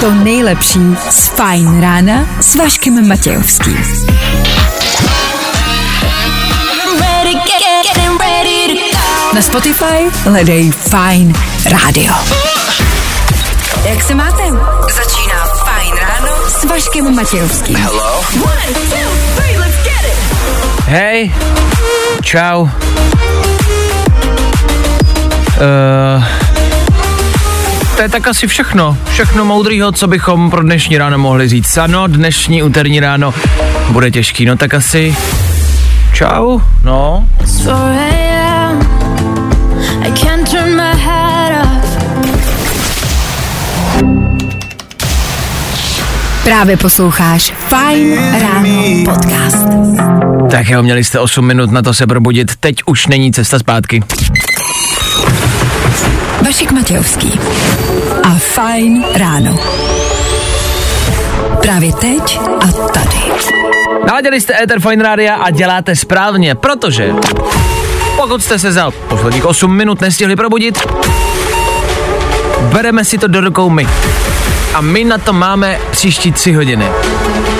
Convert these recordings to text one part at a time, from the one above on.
to nejlepší z Fajn rána s Vaškem Matějovským. Na Spotify hledej Fajn rádio. Jak se máte? Začíná Fajn ráno s Vaškem Matějovským. One, two, three, let's get it. Hej, čau. Uh, to je tak asi všechno. Všechno moudrýho, co bychom pro dnešní ráno mohli říct. Ano, dnešní úterní ráno bude těžký, no tak asi čau, no. 4 a.m. I can't turn my head off. Právě posloucháš Fajn ráno podcast. Tak jo, měli jste 8 minut na to se probudit, teď už není cesta zpátky. Vašek Matějovský a Fajn ráno. Právě teď a tady. Naladili jste Ether Fine Rádia a děláte správně, protože pokud jste se za posledních 8 minut nestihli probudit, bereme si to do rukou my. A my na to máme příští tři hodiny.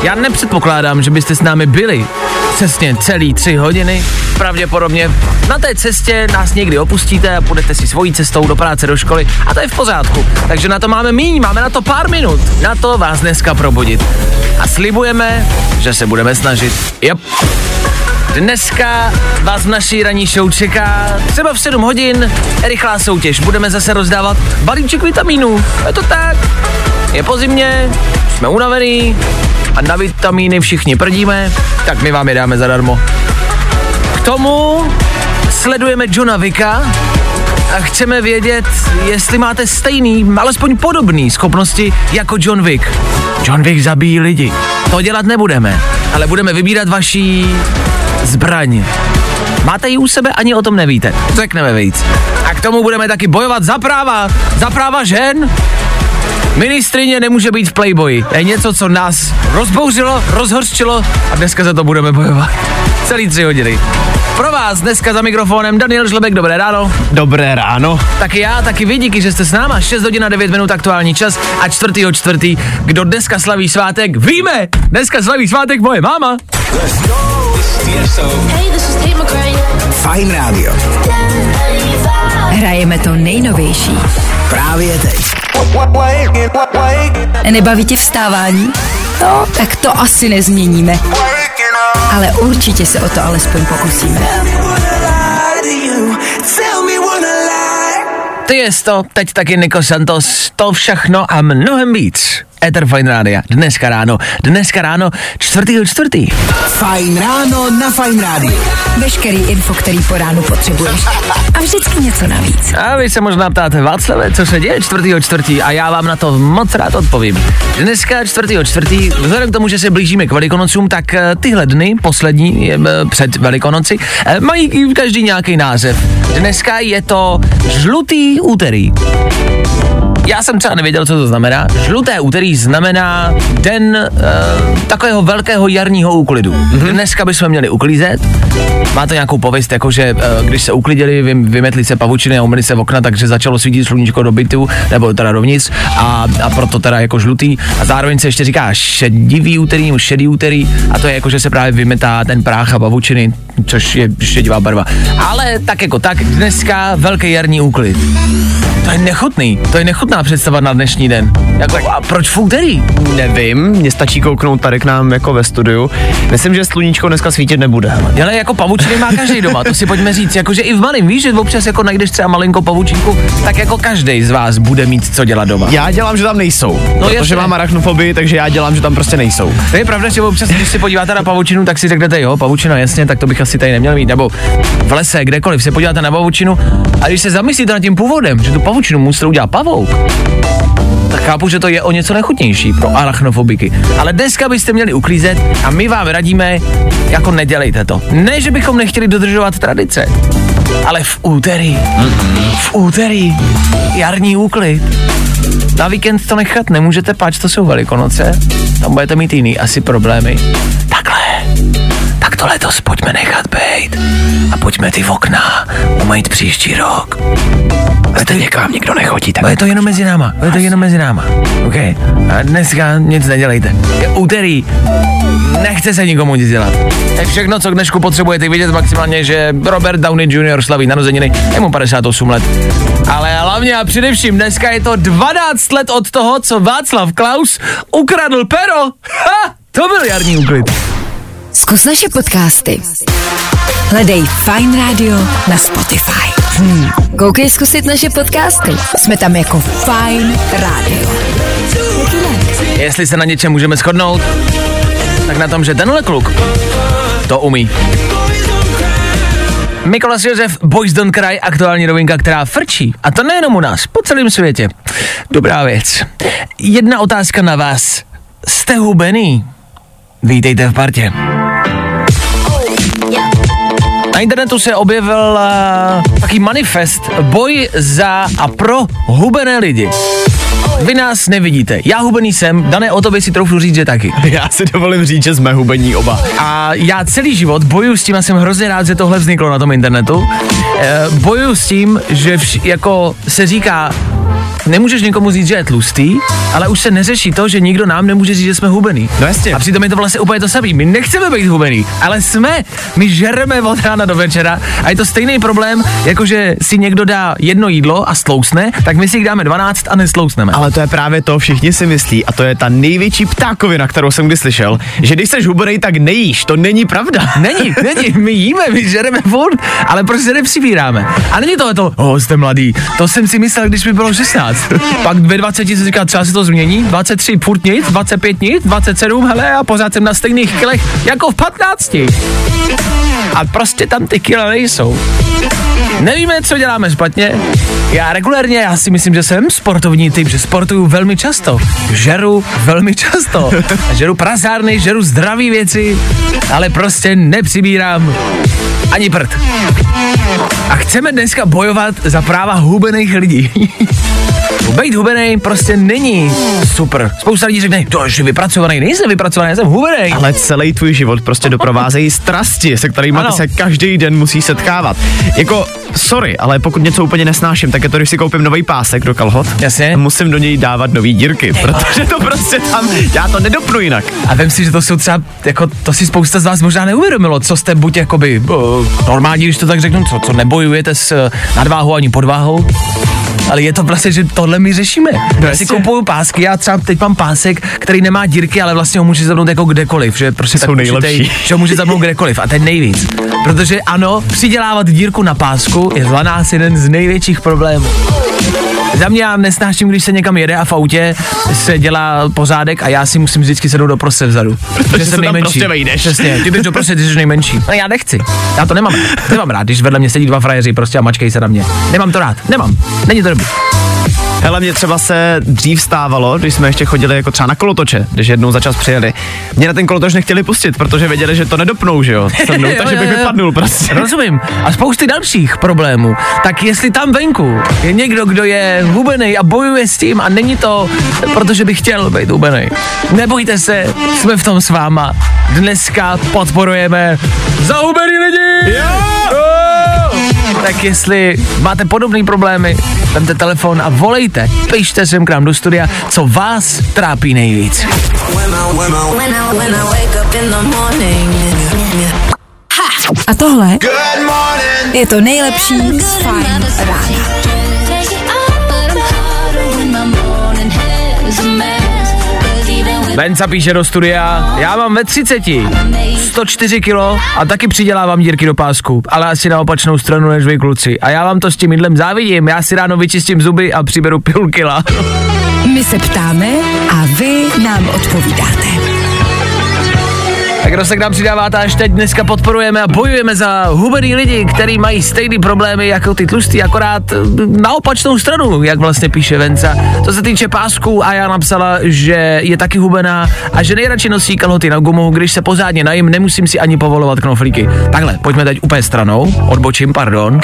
Já nepředpokládám, že byste s námi byli přesně celý tři hodiny. Pravděpodobně na té cestě nás někdy opustíte a půjdete si svojí cestou do práce, do školy a to je v pořádku. Takže na to máme míň, máme na to pár minut. Na to vás dneska probudit. A slibujeme, že se budeme snažit. Yep. Dneska vás v naší ranní show čeká třeba v 7 hodin rychlá soutěž. Budeme zase rozdávat balíček vitamínů. Je to tak. Je po zimě, jsme unavený a na vitamíny všichni prdíme, tak my vám je dáme zadarmo. K tomu sledujeme Johna Vicka a chceme vědět, jestli máte stejný, alespoň podobný schopnosti jako John Wick. John Wick zabíjí lidi. To dělat nebudeme, ale budeme vybírat vaší zbraň. Máte ji u sebe, ani o tom nevíte. Řekneme víc. A k tomu budeme taky bojovat za práva, za práva žen. Ministrině nemůže být v Playboyi. To je něco, co nás rozbouřilo, rozhorčilo a dneska za to budeme bojovat. Celý tři hodiny. Pro vás dneska za mikrofonem Daniel Žlebek, dobré ráno. Dobré ráno. Taky já, taky vy, díky, že jste s náma. 6 hodin a 9 minut aktuální čas a čtvrtýho čtvrtý, kdo dneska slaví svátek, víme, dneska slaví svátek moje máma. Hey. Fajn rádio. Hrajeme to nejnovější. Právě teď. Nebaví tě vstávání? No, tak to asi nezměníme. Ale určitě se o to alespoň pokusíme. Ty je to, teď taky Niko Santos, to všechno a mnohem víc. Ether Fine Rádia, dneska ráno, dneska ráno, čtvrtýho čtvrtý. Fajn ráno na Fajn rádiu. Veškerý info, který po ránu potřebuješ. A vždycky něco navíc. A vy se možná ptáte, Václave, co se děje čtvrtýho čtvrtý a já vám na to moc rád odpovím. Dneska čtvrtýho čtvrtý, vzhledem k tomu, že se blížíme k Velikonocům, tak eh, tyhle dny, poslední eh, před Velikonoci, eh, mají každý nějaký název. Dneska je to žlutý úterý. Já jsem třeba nevěděl, co to znamená. Žluté úterý znamená den uh, takového velkého jarního úklidu. Mm-hmm. Dneska bychom měli uklízet. Má to nějakou pověst, jako že uh, když se uklidili, vy, vymetli se pavučiny a umyli se v okna, takže začalo svítit sluníčko do bytu, nebo teda dovnitř a, a proto teda jako žlutý. A zároveň se ještě říká šedivý úterý, nebo šedý úterý a to je jako, že se právě vymetá ten práh a pavučiny, což je šedivá barva. Ale tak jako tak, dneska velký jarní úklid. To je nechutný, to je nechutná představa na dnešní den. Jako, a proč v úterý? Nevím, mně stačí kouknout tady k nám jako ve studiu. Myslím, že sluníčko dneska svítit nebude. Ale jako pavučiny má každý doma, to si pojďme říct, jakože i v malém, víš, že občas jako najdeš třeba malinkou pavučinku, tak jako každý z vás bude mít co dělat doma. Já dělám, že tam nejsou. No, protože jasně. mám arachnofobii, takže já dělám, že tam prostě nejsou. To je pravda, že občas, když se podíváte na pavučinu, tak si řeknete, jo, pavučina, jasně, tak to bych asi tady neměl mít. Nebo v lese, kdekoliv se podíváte na pavučinu a když se zamyslíte nad tím původem, že tu pavučinu musí udělat pavouk, tak chápu, že to je o něco nechutnější pro arachnofobiky. Ale dneska byste měli uklízet a my vám radíme, jako nedělejte to. Ne, že bychom nechtěli dodržovat tradice, ale v úterý, v úterý, jarní úklid. Na víkend to nechat nemůžete, pač to jsou velikonoce, tam budete mít jiný asi problémy. Tak to letos pojďme nechat být a pojďme ty okna umýt příští rok. A teď vám nikdo nechodí, tak Ale je to jenom mezi náma, je to jenom mezi náma. OK. A dneska nic nedělejte. Je úterý, nechce se nikomu nic dělat. Je všechno, co k dnešku potřebujete vidět maximálně, že Robert Downey Jr. slaví narozeniny, je mu 58 let. Ale hlavně a především dneska je to 12 let od toho, co Václav Klaus ukradl pero. Ha! To byl jarní úklid. Zkus naše podcasty. Hledej Fine Radio na Spotify. Hmm. Koukej zkusit naše podcasty. Jsme tam jako Fine Radio. Jestli se na něčem můžeme shodnout, tak na tom, že tenhle kluk to umí. Mikolas Josef, Boys Don't Cry, aktuální novinka, která frčí. A to nejenom u nás, po celém světě. Dobrá věc. Jedna otázka na vás. Jste hubený? Vítejte v partě. Na internetu se objevil uh, taký manifest boj za a pro hubené lidi. Vy nás nevidíte. Já hubený jsem, dané o tobě si troufnu říct, že taky. Já si dovolím říct, že jsme hubení oba. A já celý život bojuju s tím a jsem hrozně rád, že tohle vzniklo na tom internetu. E, bojuju s tím, že vš, jako se říká, nemůžeš někomu říct, že je tlustý, ale už se neřeší to, že nikdo nám nemůže říct, že jsme hubený. No jasně. A přitom je to vlastně úplně to samé. My nechceme být hubený, ale jsme. My žereme od rána do večera a je to stejný problém, jako že si někdo dá jedno jídlo a stlousne, tak my si jich dáme 12 a nestlousneme. Ale to je právě to, všichni si myslí, a to je ta největší ptákovina, kterou jsem kdy slyšel, že když jsi hubený, tak nejíš. To není pravda. Není, není, my jíme, my žereme furt, ale prostě nepřibíráme. A není to to, oh, jste mladý, to jsem si myslel, když mi bylo 16. Pak ve 20 se říká, třeba se to změní, 23 furt nic, 25 nic, 27, hele, a pořád jsem na stejných kilech jako v 15. A prostě tam ty kila nejsou. Nevíme, co děláme špatně. Já regulérně, já si myslím, že jsem sportovní typ, že sportuju velmi často. Žeru velmi často. Žeru prasárny, žeru zdraví věci, ale prostě nepřibírám ani prd. A chceme dneska bojovat za práva hubených lidí. Být hubený prostě není super. Spousta lidí řekne, to je vypracovaný, nejsem vypracovaný, jsem hubený. Ale celý tvůj život prostě doprovázejí strasti, se kterými ty se každý den musí setkávat. Jako, sorry, ale pokud něco úplně nesnáším, tak je to, když si koupím nový pásek do kalhot. Jasně. Musím do něj dávat nový dírky, protože to prostě tam, já to nedopnu jinak. A vem si, že to jsou třeba, jako to si spousta z vás možná neuvědomilo, co jste buď jakoby uh, normální, když to tak řeknu, co, co nebojujete s uh, nadváhou ani podváhou, ale je to prostě, že tohle my řešíme. Já si kupuju pásky, já třeba teď mám pásek, který nemá dírky, ale vlastně ho může zapnout jako kdekoliv, že prostě Jsou tak nejlepší. určitej, že ho může zapnout kdekoliv a ten nejvíc. Protože ano, přidělávat dírku na pásku je za nás jeden z největších problémů. Za mě já nesnáším, když se někam jede a v autě se dělá pořádek a já si musím vždycky sednout do prostě vzadu. Protože se tam prostě vejdeš. Přesně, ty bys do prostě, ty jsi nejmenší. Ale já nechci. Já to nemám rád. Nemám rád, když vedle mě sedí dva frajeři prostě a mačkej se na mě. Nemám to rád. Nemám. Není to dobrý. Hele, mě třeba se dřív stávalo, když jsme ještě chodili jako třeba na kolotoče, když jednou za čas přijeli. Mě na ten kolotoč nechtěli pustit, protože věděli, že to nedopnou, že jo, se mnou, takže bych vypadnul prostě. Rozumím. A spousty dalších problémů. Tak jestli tam venku je někdo, kdo je hubený a bojuje s tím a není to, protože by chtěl být hubený. Nebojte se, jsme v tom s váma. Dneska podporujeme zahubený lidi! Jo! Tak jestli máte podobné problémy, vemte telefon a volejte, pište sem k nám do studia, co vás trápí nejvíc. A tohle je to nejlepší z Fine Rána. Benca píše do studia, já mám ve 30, 104 kilo a taky přidělávám dírky do pásku, ale asi na opačnou stranu než vy kluci. A já vám to s tím jídlem závidím, já si ráno vyčistím zuby a přiberu půl kila. My se ptáme a vy nám odpovídáte. Tak kdo se k nám přidáváte až teď, dneska podporujeme a bojujeme za hubený lidi, který mají stejné problémy jako ty tlustý, akorát eh, na opačnou stranu, jak vlastně píše Venca. Co se týče pásků a já napsala, že je taky hubená a že nejradši nosí kalhoty na gumu, když se pořádně najím, nemusím si ani povolovat knoflíky. Takhle, pojďme teď úplně stranou, odbočím, pardon.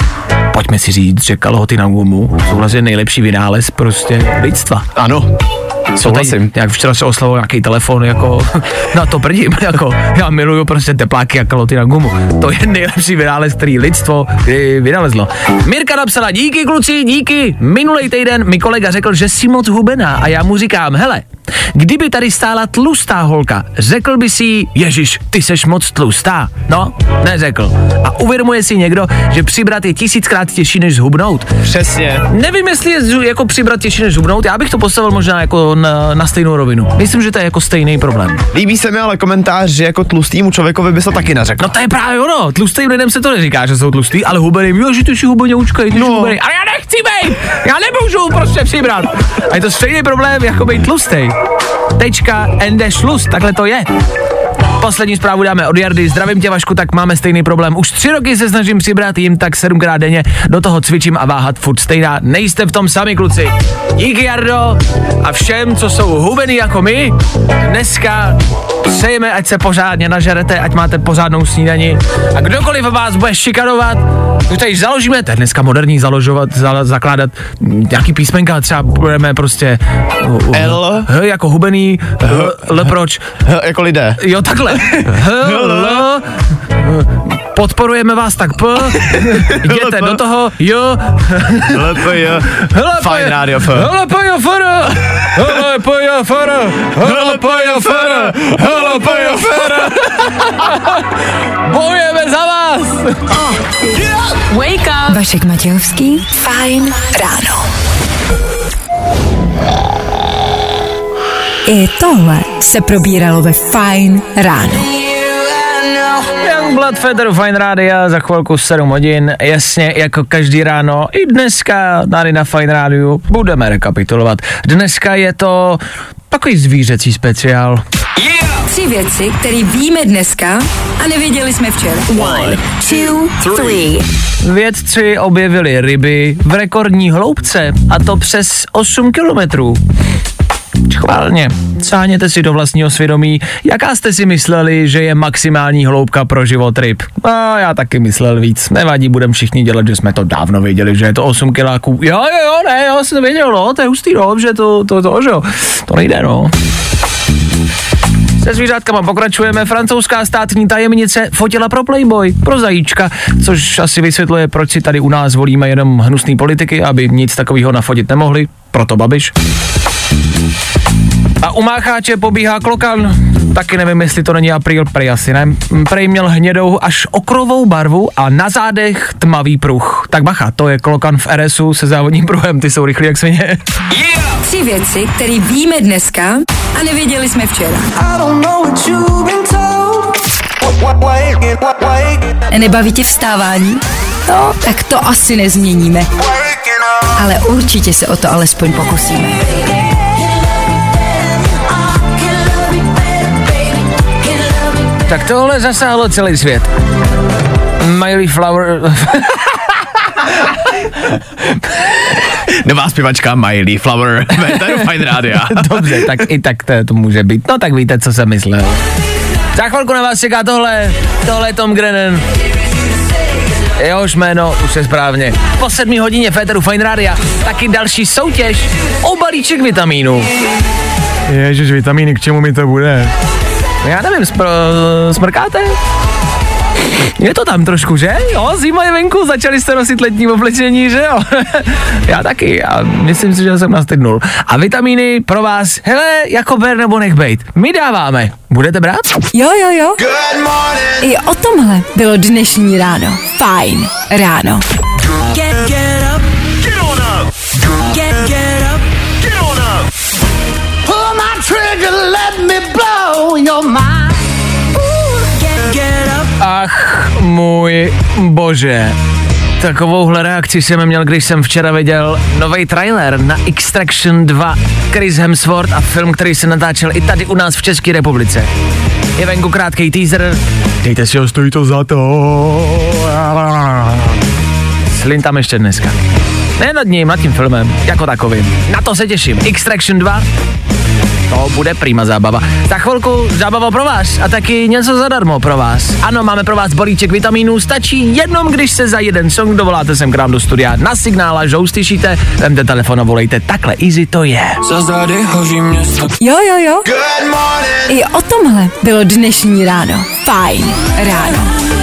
pojďme si říct, že kalhoty na gumu jsou vlastně nejlepší vynález prostě lidstva. Ano, souhlasím. Jak včera se oslavil nějaký telefon, jako na to prdím, jako já miluju prostě tepláky a kaloty na gumu. To je nejlepší vynález, který lidstvo vynalezlo. Mirka napsala, díky kluci, díky. Minulý týden mi kolega řekl, že jsi moc hubená a já mu říkám, hele, kdyby tady stála tlustá holka, řekl by si jí, Ježíš, ty seš moc tlustá. No, neřekl. A uvědomuje si někdo, že přibrat je tisíckrát těžší než zhubnout. Přesně. Nevím, jestli je jako přibrat těžší než zhubnout, já bych to postavil možná jako na, na stejnou rovinu. Myslím, že to je jako stejný problém. Líbí se mi ale komentář, že jako tlustýmu člověkovi by se to taky neřekl. No to je právě ono, tlustým lidem se to neříká, že jsou tlustý, ale hubeným, jo, že ty jsi hubeňoučkej, ty no. hubený. Ale já nechci být, já nemůžu prostě přibrat. A je to stejný problém, jako být tlustý. Tečka, ende, šlust, takhle to je. Poslední zprávu dáme od Jardy. Zdravím tě, Vašku, tak máme stejný problém. Už tři roky se snažím přibrat jim tak sedmkrát denně. Do toho cvičím a váhat furt stejná. Nejste v tom sami, kluci. Díky, Jardo. A všem, co jsou hubený jako my, dneska přejeme, ať se pořádně nažerete, ať máte pořádnou snídani. A kdokoliv vás bude šikanovat, už tady založíme, to je dneska moderní založovat, za, zakládat nějaký písmenka, třeba budeme prostě uh, uh, L. H jako hubený, H, L proč, H, jako lidé. Jo, takhle. H, L, podporujeme vás tak P, jděte do toho, jo, LPJ. Fajn rádio F. pojo, fara, hele, pojo, fara, hele, pojo, fara. Bojujeme za vás. Wake up. Vašek Matějovský, fajn ráno. I tohle se probíralo ve fajn ráno. Youngblood Feather Fine Rádia za chvilku 7 hodin, jasně jako každý ráno, i dneska tady na Fine Rádiu budeme rekapitulovat. Dneska je to takový zvířecí speciál. Tři věci, které víme dneska a nevěděli jsme včera. One, two, three. Vědci objevili ryby v rekordní hloubce a to přes 8 kilometrů. Chválně, sáhněte si do vlastního svědomí, jaká jste si mysleli, že je maximální hloubka pro život ryb. A já taky myslel víc. Nevadí, budeme všichni dělat, že jsme to dávno věděli, že je to 8 kiláků. Jo, jo, jo, ne, já jsem věděl, no, to je hustý, no, že to, to, to, že jo. To nejde, no. Se zvířátkama pokračujeme. Francouzská státní tajemnice fotila pro Playboy, pro zajíčka, což asi vysvětluje, proč si tady u nás volíme jenom hnusný politiky, aby nic takového nafotit nemohli. Proto Babiš. A u Mácháče pobíhá klokan. Taky nevím, jestli to není apríl, prej asi ne. Prej měl hnědou až okrovou barvu a na zádech tmavý pruh. Tak bacha, to je klokan v RSu se závodním pruhem, ty jsou rychlí jak svině. Tři věci, které víme dneska a nevěděli jsme včera. Nebaví tě vstávání? No, tak to asi nezměníme. Ale určitě se o to alespoň pokusíme. Tak tohle zasáhlo celý svět. Miley Flower... Nová zpěvačka Miley Flower. to je fajn rádia. Dobře, tak i tak to, to může být. No tak víte, co jsem myslel. Za chvilku na vás čeká tohle, tohle je Tom Grennan. Jehož jméno už je správně. Po sedmí hodině Féteru Fine Rádia taky další soutěž o balíček vitamínů. Ježiš, vitamíny, k čemu mi to bude? Já nevím, spr- smrkáte? Je to tam trošku, že? Jo, zima je venku, začali jste nosit letní oblečení, že jo? Já taky a myslím si, že jsem nastydnul. A vitamíny pro vás, hele, jako ber nebo nech bejt. My dáváme. Budete brát? Jo, jo, jo. I o tomhle bylo dnešní ráno. Fajn ráno. Get, get up. Get, get up. Pull my trigger, let me blow your mind. Ooh, get, get up. Ach, můj bože. Takovouhle reakci jsem měl, když jsem včera viděl nový trailer na Extraction 2 Chris Hemsworth a film, který se natáčel i tady u nás v České republice. Je venku krátký teaser, dejte si ho, stojí to za to. Zamyslím tam ještě dneska. Ne nad ním, nad tím filmem, jako takovým. Na to se těším. Extraction 2, to bude prima zábava. Za chvilku zábava pro vás a taky něco zadarmo pro vás. Ano, máme pro vás balíček vitamínů, stačí jenom, když se za jeden song dovoláte sem k nám do studia na signála, že uslyšíte, vemte telefon a volejte, takhle easy to je. Jo, jo, jo. I o tomhle bylo dnešní ráno. Fajn ráno.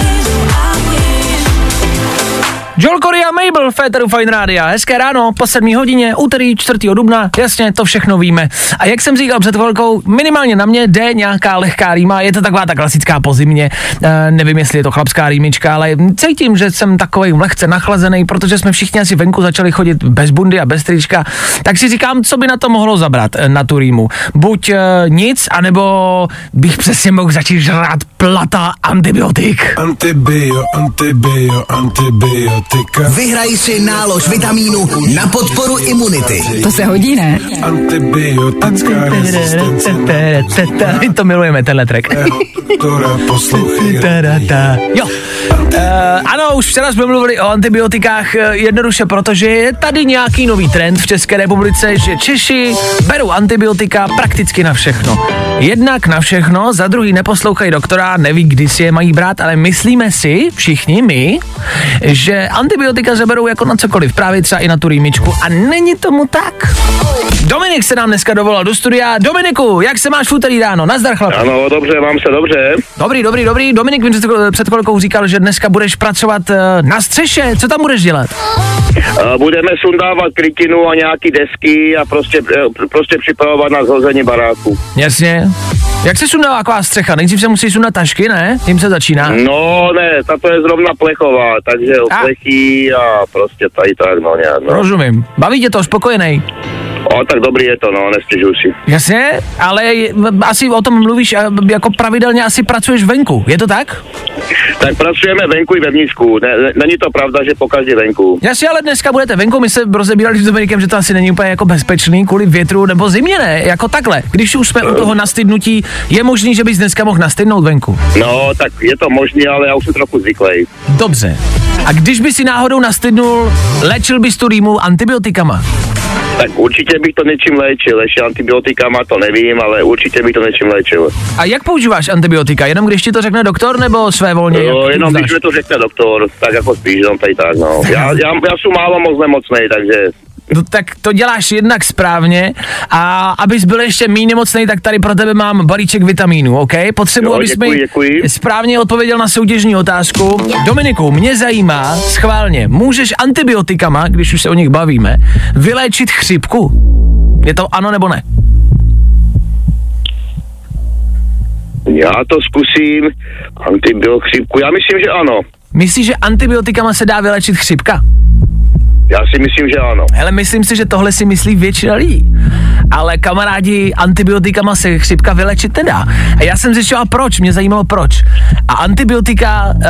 Joel Corey a Mabel, Féteru Fine Rádia. Hezké ráno, po 7 hodině, úterý 4. dubna, jasně, to všechno víme. A jak jsem říkal před chvilkou, minimálně na mě jde nějaká lehká rýma, je to taková ta klasická pozimně, e, nevím, jestli je to chlapská rýmička, ale cítím, že jsem takový lehce nachlazený, protože jsme všichni asi venku začali chodit bez bundy a bez trička, tak si říkám, co by na to mohlo zabrat e, na tu rýmu. Buď e, nic, anebo bych přesně mohl začít žrát plata antibiotik. Antibio, antibio, antibiotika. Vyhraj si nálož vitamínu na podporu imunity. To se hodí, ne? Antibiotická rezistence. to milujeme, tenhle track. Jo. Uh, ano, už včera jsme mluvili o antibiotikách eh, jednoduše, protože je tady nějaký nový trend v České republice, že Češi berou antibiotika prakticky na všechno. Jednak na všechno, za druhý neposlouchají doktora, neví, kdy si je mají brát, ale myslíme si, všichni my, že antibiotika zaberou jako na cokoliv, právě třeba i na tu rýmičku a není tomu tak. Dominik se nám dneska dovolal do studia. Dominiku, jak se máš v úterý ráno? Nazdar chlapi. Ano, dobře, mám se dobře. Dobrý, dobrý, dobrý. Dominik mi před, před chvilkou říkal, že dneska budeš pracovat eh, na střeše. Co tam budeš dělat? Budeme sundávat krytinu a nějaký desky a prostě, eh, prostě připravovat na zhození baráku. Jasně. Jak se sundává taková střecha? Nejdřív se musí sundat tašky, ne? Tím se začíná. No ne, tato je zrovna plechová, takže A. plechy a prostě tady tak, no nějak, no. Rozumím. Baví tě to, spokojený? O, tak dobrý je to, no, nestěžuj si. Jasně, ale asi o tom mluvíš jako pravidelně asi pracuješ venku, je to tak? Tak pracujeme venku i ve vnitřku, ne, ne, není to pravda, že po každý venku. Jasně, ale dneska budete venku, my se rozebírali s Dominikem, že to asi není úplně jako bezpečný kvůli větru nebo zimě, ne? Jako takhle. Když už jsme u toho nastydnutí, je možný, že bys dneska mohl nastydnout venku. No, tak je to možné, ale já už jsem trochu zvyklý. Dobře. A když by si náhodou nastydnul, léčil bys tu rýmu antibiotikama? Tak určitě bych to něčím léčil, ještě antibiotikama to nevím, ale určitě bych to něčím léčil. A jak používáš antibiotika? Jenom když ti to řekne doktor nebo své volně? No, jenom znáš? když mi to řekne doktor, tak jako spíš jenom tady tak, no. Já, já, já jsem málo moc nemocnej, takže No tak to děláš jednak správně a abys byl ještě méně nemocný, tak tady pro tebe mám balíček vitamínů, OK? Potřebuji, abys mi správně odpověděl na soutěžní otázku. Dominiku, mě zajímá, schválně, můžeš antibiotikama, když už se o nich bavíme, vyléčit chřipku? Je to ano nebo ne? já to zkusím. Antibiochřipku, já myslím, že ano. Myslíš, že antibiotikama se dá vyléčit chřipka? Já si myslím, že ano. Hele, myslím si, že tohle si myslí většina lidí. Ale kamarádi, antibiotikama se chřipka vylečit nedá. A já jsem zjišťoval proč, mě zajímalo proč. A antibiotika uh,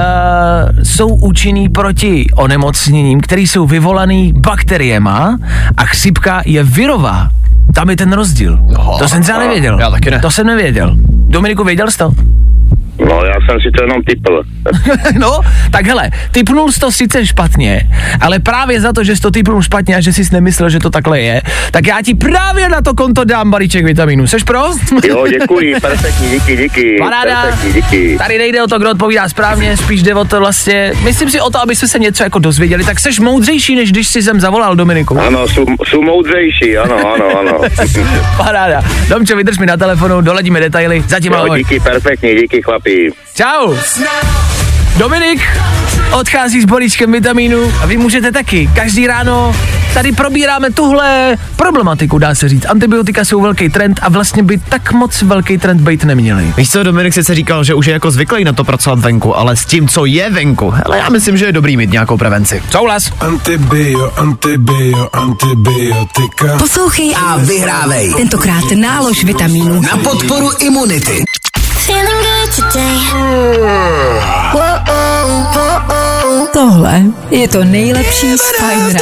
jsou účinný proti onemocněním, které jsou vyvolaný bakteriema a chřipka je virová. Tam je ten rozdíl. Aha. to jsem třeba nevěděl. Já taky ne. To jsem nevěděl. Dominiku, věděl jsi to? No, já jsem si to jenom typl. no, tak hele, typnul jsi to sice špatně, ale právě za to, že jsi to typnul špatně a že jsi nemyslel, že to takhle je, tak já ti právě na to konto dám balíček vitamínů. Seš pro? Jo, děkuji, perfektní, díky, díky. Paráda. Perfektní, díky. Tady nejde o to, kdo odpovídá správně, spíš jde o to vlastně, myslím si o to, aby jsme se něco jako dozvěděli, tak seš moudřejší, než když si sem zavolal Dominiku. Ano, jsou, jsou moudřejší, ano, ano, ano. Paráda. Domčo, vydrž mi na telefonu, doladíme detaily. Zatím jo, ahoj. díky, perfektní, díky chlapi. Čau. Dominik odchází s balíčkem vitamínu a vy můžete taky. Každý ráno tady probíráme tuhle problematiku, dá se říct. Antibiotika jsou velký trend a vlastně by tak moc velký trend být neměli. Víš co, Dominik sice říkal, že už je jako zvyklý na to pracovat venku, ale s tím, co je venku, hele, já myslím, že je dobrý mít nějakou prevenci. Souhlas. Antibio, antibio, antibiotika. Poslouchej A vyhrávej tentokrát nálož vitamínů. na podporu imunity. Feeling good today. Tohle je to nejlepší z Fajn.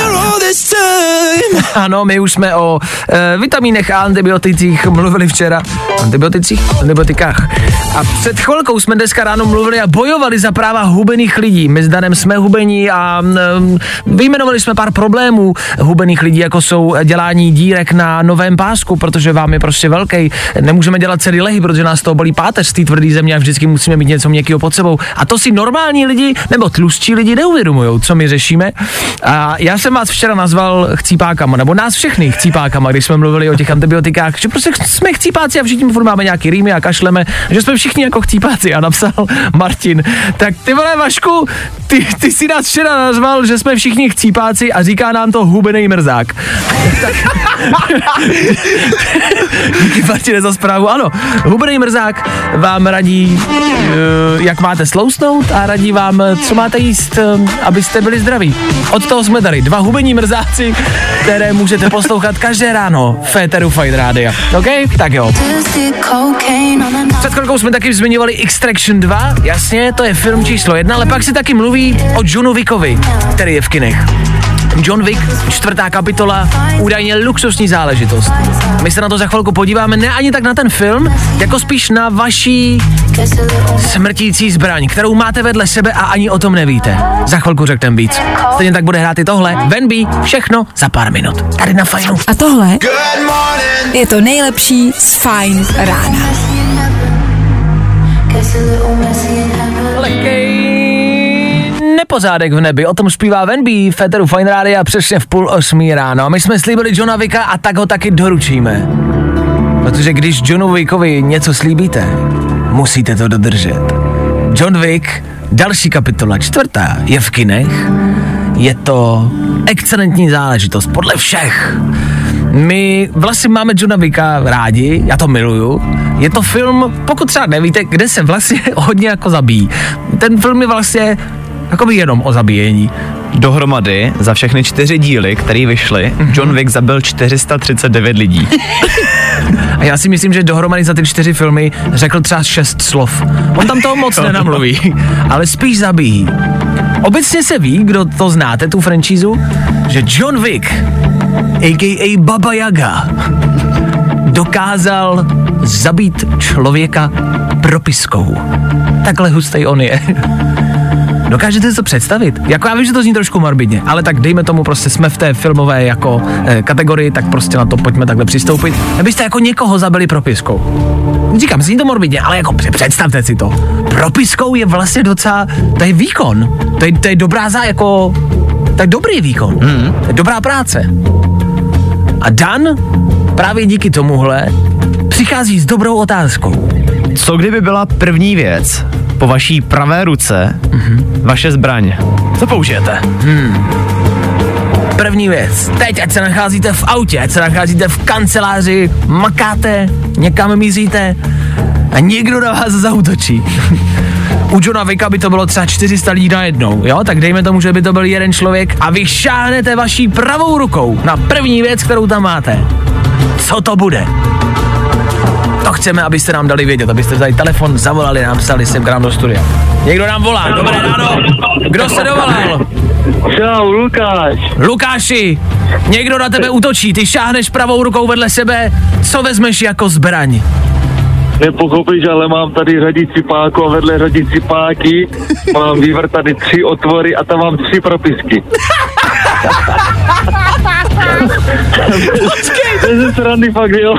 Ano, my už jsme o e, vitamínech a antibioticích mluvili včera. Antibioticích? Antibiotikách. A před chvilkou jsme dneska ráno mluvili a bojovali za práva hubených lidí. My s Danem jsme hubení a um, vyjmenovali jsme pár problémů hubených lidí, jako jsou dělání dírek na novém pásku, protože vám je prostě velký. Nemůžeme dělat celý lehy, protože nás to bolí páteř z té tvrdé země a vždycky musíme mít něco měkkého pod sebou. A to si normální lidi nebo tlustší lidi neuvědomují, co my řešíme. A já jsem vás včera nazval chcípákama, nebo nás všechny chcípákama, když jsme mluvili o těch antibiotikách, že prostě jsme chcípáci a všichni furt máme nějaký rýmy a kašleme, že jsme všichni jako chcípáci a napsal Martin. Tak ty vole Vašku, ty, ty si nás včera nazval, že jsme všichni chcípáci a říká nám to hubený mrzák. díky Martine za zprávu. Ano, hubený mrzák vám radí, eh, jak máte slousnout a radí vám, co máte jíst, eh, abyste byli zdraví. Od toho jsme tady dva hubení mrzáci, které můžete poslouchat každé ráno v Féteru Fight Rádia. OK? Tak jo. Před chvilkou jsme taky zmiňovali Extraction 2, jasně, to je film číslo jedna, ale pak se taky mluví o Wickovi, který je v kinech. John Wick, čtvrtá kapitola, údajně luxusní záležitost. My se na to za chvilku podíváme, ne ani tak na ten film, jako spíš na vaší smrtící zbraň, kterou máte vedle sebe a ani o tom nevíte. Za chvilku řekneme víc. Stejně tak bude hrát i tohle. Venby, všechno za pár minut. Tady na fajnu. A tohle je to nejlepší z Fine rána. Lehkej nepozádek v nebi, o tom zpívá Venby, Féteru Fine Rádia přesně v půl osmí ráno. My jsme slíbili Johna Vicka a tak ho taky doručíme. Protože když Johnu Wickovi něco slíbíte, musíte to dodržet. John Wick, další kapitola, čtvrtá, je v kinech. Je to excelentní záležitost, podle všech. My vlastně máme Johna Wicka rádi, já to miluju. Je to film, pokud třeba nevíte, kde se vlastně hodně jako zabíjí. Ten film je vlastně jako jenom o zabíjení. Dohromady za všechny čtyři díly, které vyšly, John Wick zabil 439 lidí. A já si myslím, že dohromady za ty čtyři filmy řekl třeba šest slov. On tam toho moc nenamluví, ale spíš zabíjí. Obecně se ví, kdo to znáte, tu franšízu, že John Wick, a.k.a. Baba Yaga, dokázal zabít člověka propiskou. Takhle hustý on je. Dokážete si to představit? Jako já vím, že to zní trošku morbidně, ale tak dejme tomu prostě jsme v té filmové jako eh, kategorii, tak prostě na to pojďme takhle přistoupit. Abyste jako někoho zabili propiskou. Říkám, zní to morbidně, ale jako představte si to. Propiskou je vlastně docela, to je výkon. To je, to je dobrá za jako, je dobrý výkon. Mm. To je dobrá práce. A Dan právě díky tomuhle přichází s dobrou otázkou. Co kdyby byla první věc po vaší pravé ruce vaše zbraň? Co použijete? První věc, teď ať se nacházíte v autě, ať se nacházíte v kanceláři, makáte, někam míříte a někdo na vás zautočí. U Johna Vicka by to bylo třeba 400 lidí najednou, jo? Tak dejme tomu, že by to byl jeden člověk a vy šáhnete vaší pravou rukou na první věc, kterou tam máte. Co to bude? To chceme, abyste nám dali vědět, abyste vzali telefon, zavolali nám, psali sem k nám do studia. Někdo nám volá, dobré ráno. Kdo se dovolal? Čau, Lukáš. Lukáši, někdo na tebe útočí, ty šáhneš pravou rukou vedle sebe, co vezmeš jako zbraň? Nepochopíš, ale mám tady řadicí páku a vedle řadicí páky mám vyvrtaný tři otvory a tam mám tři propisky. Počkej. To je fakt, jo.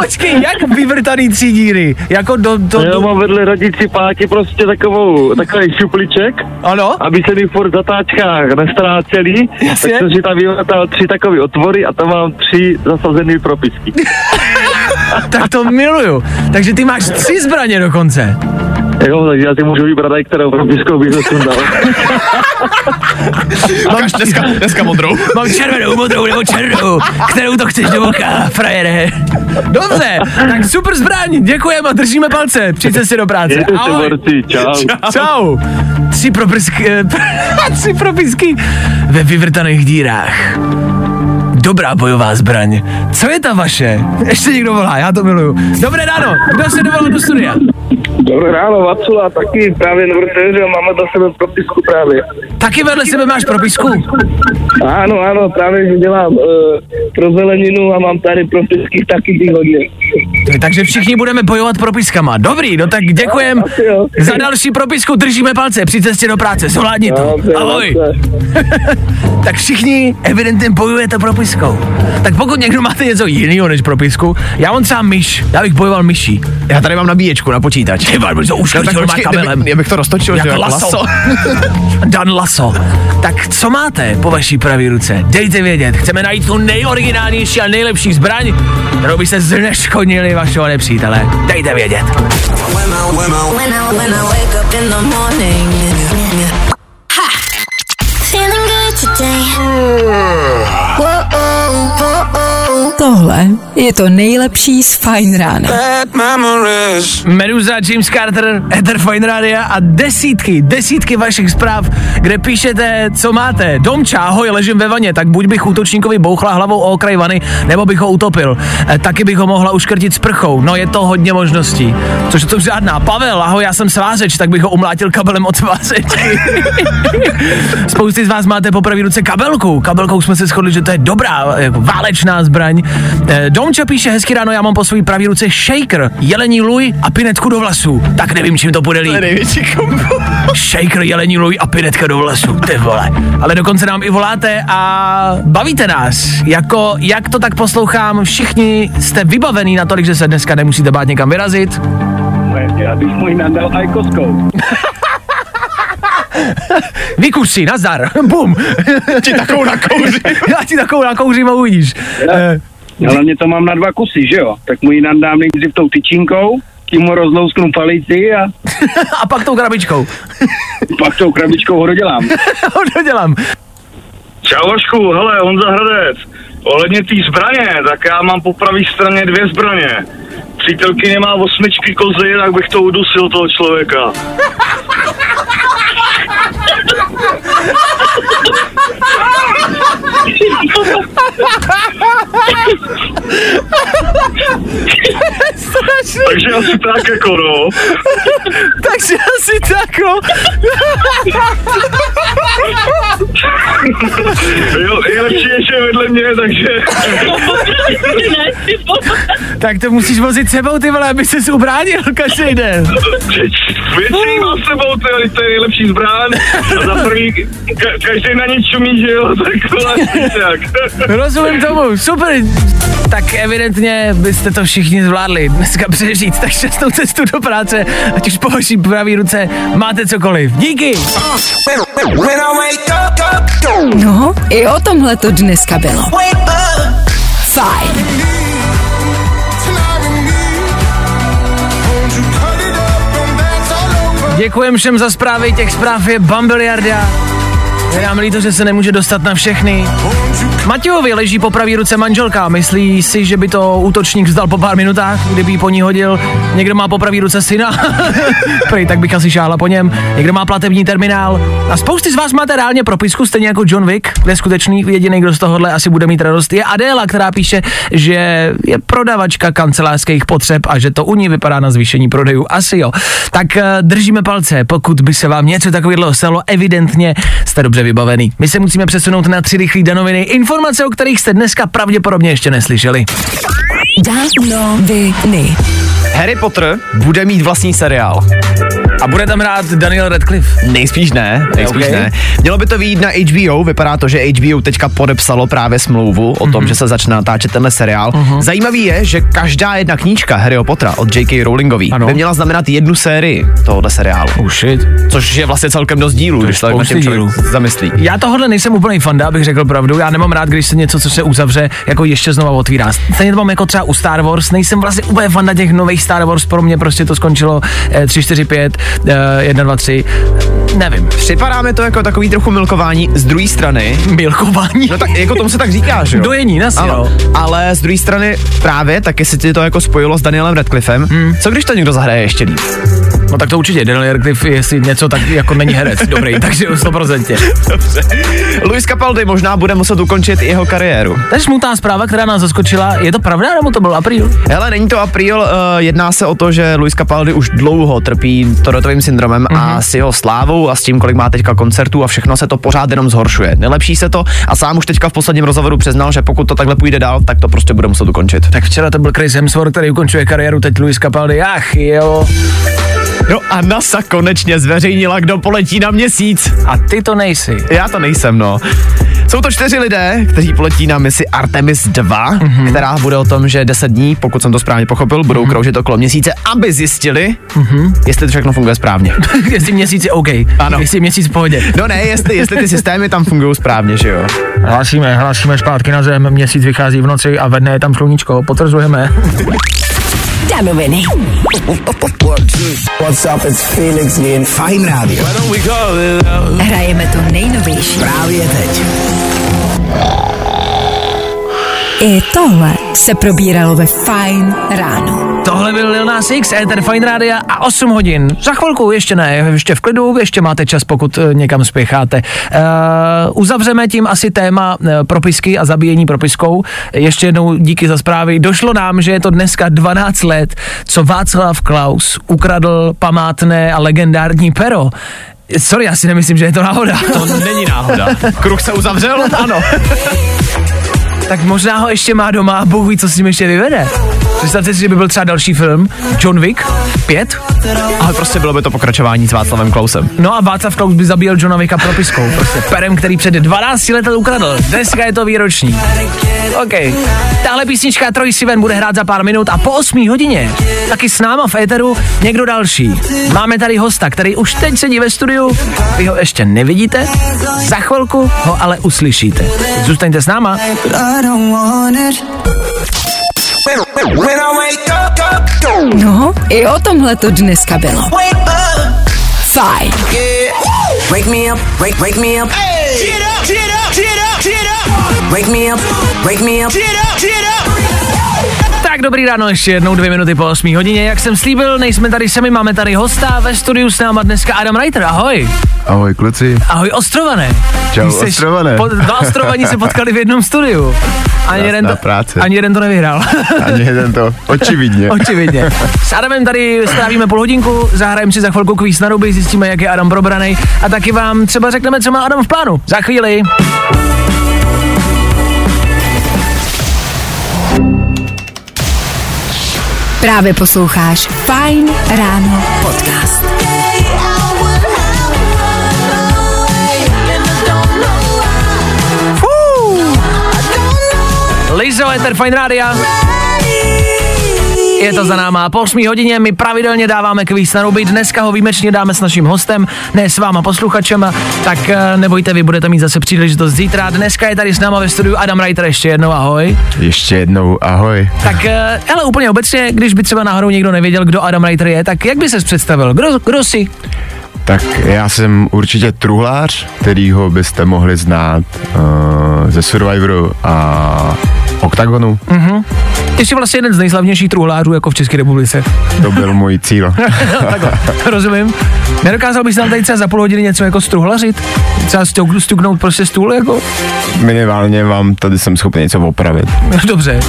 Počkej, jak vyvrtaný tři díry? Jako do, do, Já do... mám vedle řadicí páky prostě takovou, takový šupliček, Ano? aby se mi furt v zatáčkách nestráceli, Jasně. tak jsem si tam vyvrtal tři takové otvory a tam mám tři zasazené propisky. Tak to miluju. Takže ty máš tři zbraně dokonce. Jo, takže já si můžu vybrat, i kterou propiskou bych to sundal. Máš dneska, dneska modrou. Mám červenou, modrou nebo černou. Kterou to chceš do oka, frajere? Dobře, tak super zbraň, děkujeme a držíme palce. Přijďte si do práce. Mějte se, Ahoj. borci, čau. Čau. Tři propisky, eh, tři propisky ve vyvrtaných dírách. Dobrá bojová zbraň. Co je ta vaše? Ještě někdo volá, já to miluju. Dobré ráno, kdo se dovolal do studia? Dobré ráno, Vacula, taky právě nevrteřil, máme do sebe propisku právě. Taky vedle sebe máš propisku? Ano, ano, právě že dělám uh, pro zeleninu a mám tady propisky taky ty hodně. Takže všichni budeme bojovat propiskama. Dobrý, no tak děkujem jo. za další propisku, držíme palce při cestě do práce, zvládni to. Dobře, Ahoj. tak všichni evidentně bojujete propiskou. Tak pokud někdo máte něco jiného než propisku, já mám třeba myš, já bych bojoval myší. Já tady mám nabíječku na počítač. Ty vole, to už No, tak má počkej, kabelem. kdyby- já bych to roztočil, že Jak jo, laso. Dan Laso. Tak co máte po vaší pravé ruce? Dejte vědět. Chceme najít tu nejoriginálnější a nejlepší zbraň, kterou byste zneškodnili vašeho nepřítele. Dejte vědět. When Tohle je to nejlepší z Fine Rána. Meduza, James Carter, Ether Fine Radio a desítky, desítky vašich zpráv, kde píšete, co máte. Domča, ahoj, ležím ve vaně, tak buď bych útočníkovi bouchla hlavou o okraj vany, nebo bych ho utopil. E, taky bych ho mohla uškrtit sprchou. No je to hodně možností. Což je to žádná. Pavel, ahoj, já jsem svářeč, tak bych ho umlátil kabelem od svářečky. Spousty z vás máte po pravý ruce kabelku. Kabelkou jsme se shodli, že to je dobrá jako válečná zbraň. E, Domča píše hezky ráno, já mám po své pravý ruce shaker, jelení luj a pinetku do vlasů. Tak nevím, čím to bude líp. největší kombo. Shaker, jelení luj a pinetka do vlasů, ty vole. Ale dokonce nám i voláte a bavíte nás. Jako, jak to tak poslouchám, všichni jste vybavený na tolik, že se dneska nemusíte bát někam vyrazit. Já bych můj nadal aj koskou. Vykuř si, nazdar, bum. Ti takovou nakouřím. Já ti takovou nakouřím a uvidíš. Eh, Hlavně to mám na dva kusy, že jo? Tak mu ji nadám nejdřív tou tyčinkou, tím mu rozlousknu palici a a pak tou krabičkou. pak tou krabičkou ho dodělám. to dělám. Čau Vašku, hele, Honza Hradec. Ohledně té zbraně, tak já mám po pravé straně dvě zbraně. Přítelkyně má osmičky kozy, tak bych to udusil toho člověka. Takže asi tak jako no. Takže asi tak, no. Jo, je lepší, že je vedle mě, takže... Tak to musíš vozit sebou, ty vole, aby se ubránil každý den. Větší má sebou, to je, to je nejlepší zbraň. A za prvý, ka- každý na ně čumí, že jo, tak vole, tak. Rozumím tomu, super. Tak evidentně byste to všichni zvládli dneska přežít, tak šťastnou cestu do práce, ať už po vaší pravý ruce máte cokoliv. Díky! No, i o tomhle to dneska bylo. Fajn. Děkujem všem za zprávy, těch zpráv je bambiliarda. Je nám líto, že se nemůže dostat na všechny. Matějovi leží po pravý ruce manželka. Myslí si, že by to útočník vzdal po pár minutách, kdyby ji po ní hodil. Někdo má po pravý ruce syna. Prej, tak bych asi šáhla po něm. Někdo má platební terminál. A spousty z vás máte reálně propisku, stejně jako John Wick, kde skutečný jediný, kdo z tohohle asi bude mít radost, je Adéla, která píše, že je prodavačka kancelářských potřeb a že to u ní vypadá na zvýšení prodejů. Asi jo. Tak eh, držíme palce, pokud by se vám něco takového stalo, evidentně jste dobře vybavený. My se musíme přesunout na tři rychlé danoviny. Informace, o kterých jste dneska pravděpodobně ještě neslyšeli. Harry Potter bude mít vlastní seriál. A bude tam hrát Daniel Radcliffe. Nejspíš ne, nejspíš Ok. ne. Mělo by to vyjít na HBO, vypadá to, že HBO teďka podepsalo právě smlouvu o tom, že se začne natáčet tenhle seriál. Zajímavý je, že každá jedna knížka Harryho Pottera od J.K. Rowlingový Ano. by měla znamenat jednu sérii tohohle seriálu. Oh shit. Což je vlastně celkem dost dílů, když to na tím dílů. zamyslí. Já tohle nejsem úplný fanda, abych řekl pravdu. Já nemám rád, když se něco, co se uzavře, jako ještě znova otvírá. Stejně to mám jako třeba u Star Wars. Nejsem vlastně úplně fanda těch nových Star Wars. Pro mě prostě to skončilo eh, 3, 4, 5, eh, 1, 2, 3. Nevím. Připadá mi to jako takový trochu milkování. Z druhé strany, Milkování. no tak jako tomu se tak říká, že jo? Dojení, asi Ano, jo. ale z druhé strany právě, tak jestli ti to jako spojilo s Danielem Radcliffem, hmm. co když to někdo zahraje ještě líp? No tak to určitě, Daniel Radcliffe, jestli něco, tak jako není herec, dobrý, takže 100%. Dobře. Luis Capaldi možná bude muset ukončit jeho kariéru. To je smutná zpráva, která nás zaskočila. Je to pravda, nebo to byl apríl? Hele, není to apríl, uh, jedná se o to, že Luis Capaldi už dlouho trpí Toretovým syndromem mm-hmm. a s jeho slávou a s tím, kolik má teďka koncertů a všechno se to pořád jenom zhoršuje. Nelepší se to a sám už teďka v posledním rozhovoru přiznal, že pokud to takhle půjde dál, tak to prostě bude muset ukončit. Tak včera to byl Chris Hemsworth, který ukončuje kariéru, teď Luis Capaldi, ach jo. No a NASA konečně zveřejnila, kdo poletí na měsíc. A ty to nejsi. Já to nejsem, no. Jsou to čtyři lidé, kteří poletí na misi Artemis 2, Mhm. mm-hmm. která bude o tom, že 10 dní, pokud jsem to správně pochopil, budou Mhm. mm-hmm. kroužit okolo měsíce, aby zjistili, mm-hmm. jestli to všechno funguje správně. jestli měsíc je OK. Ano. Jestli je měsíc v pohodě. No ne, jestli, jestli ty systémy tam fungují správně, že jo. Hlásíme, hlásíme zpátky na zem, měsíc vychází v noci a ve dne je tam sluníčko, potvrzujeme. Danoviny. What's up, it's Felix Jen. Fajn rádio. Hrajeme to nejnovější. Právě teď. I tohle se probíralo ve Fine ráno. Tohle byl Lil Nas X, Ether Fine Rádia a 8 hodin. Za chvilku ještě ne, ještě v klidu, ještě máte čas, pokud eh, někam spěcháte. Uh, uzavřeme tím asi téma uh, propisky a zabíjení propiskou. Ještě jednou díky za zprávy. Došlo nám, že je to dneska 12 let, co Václav Klaus ukradl památné a legendární pero. Sorry, já si nemyslím, že je to náhoda. To není náhoda. Kruh se uzavřel? Ano. tak možná ho ještě má doma a Bůh ví, co s ním ještě vyvede. Představte si, že by byl třeba další film, John Wick 5, Ale prostě bylo by to pokračování s Václavem Klausem. No a Václav Klaus by zabíjel Johna Wicka propiskou, prostě perem, který před 12 lety ukradl. Dneska je to výroční. OK. Tahle písnička Troy Sivan bude hrát za pár minut a po 8 hodině taky s náma v éteru někdo další. Máme tady hosta, který už teď sedí ve studiu, vy ho ještě nevidíte, za chvilku ho ale uslyšíte. Zůstaňte s náma. No, i o tomhle to dneska bylo. Fajn. Wake me up, wake, wake me up. Get up, get up, get up, get up. Wake me up, wake me up. Get up, get up. Tak dobrý ráno, ještě jednou dvě minuty po 8 hodině. Jak jsem slíbil, nejsme tady sami, máme tady hosta ve studiu s náma dneska Adam Reiter. Ahoj. Ahoj kluci. Ahoj Ostrované. Čau, seš- Ostrované. Po, dva Ostrovaní se potkali v jednom studiu. Ani jeden, to, práce. ani jeden to nevyhrál. Ani jeden to, očividně. Očividně. S Adamem tady strávíme půl hodinku, zahrajeme si za chvilku kvíz na ruby, zjistíme, jak je Adam probraný a taky vám třeba řekneme, co má Adam v plánu. Za chvíli. Právě posloucháš Fine ráno podcast. Lizo, Ether Fine Rádia. Je to za náma. Po 8 hodině my pravidelně dáváme kvíz na ruby. Dneska ho výjimečně dáme s naším hostem, ne s váma posluchačema, tak eh, nebojte, vy budete mít zase příležitost zítra. Dneska je tady s náma ve studiu Adam Reiter, ještě jednou ahoj. Ještě jednou ahoj. Tak, eh, ale úplně obecně, když by třeba náhodou někdo nevěděl, kdo Adam Reiter je, tak jak by se představil? Kdo, kdo jsi? Tak já jsem určitě truhlář, kterýho byste mohli znát uh, ze Survivoru a Octagonu. Mhm. Ty jsi vlastně jeden z nejslavnějších truhlářů jako v České republice. To byl můj cíl. Takhle, rozumím. Nedokázal bys nám tady třeba za půl hodiny něco jako struhlařit? Třeba stuk, stuknout prostě stůl jako? Minimálně vám tady jsem schopný něco opravit. Dobře.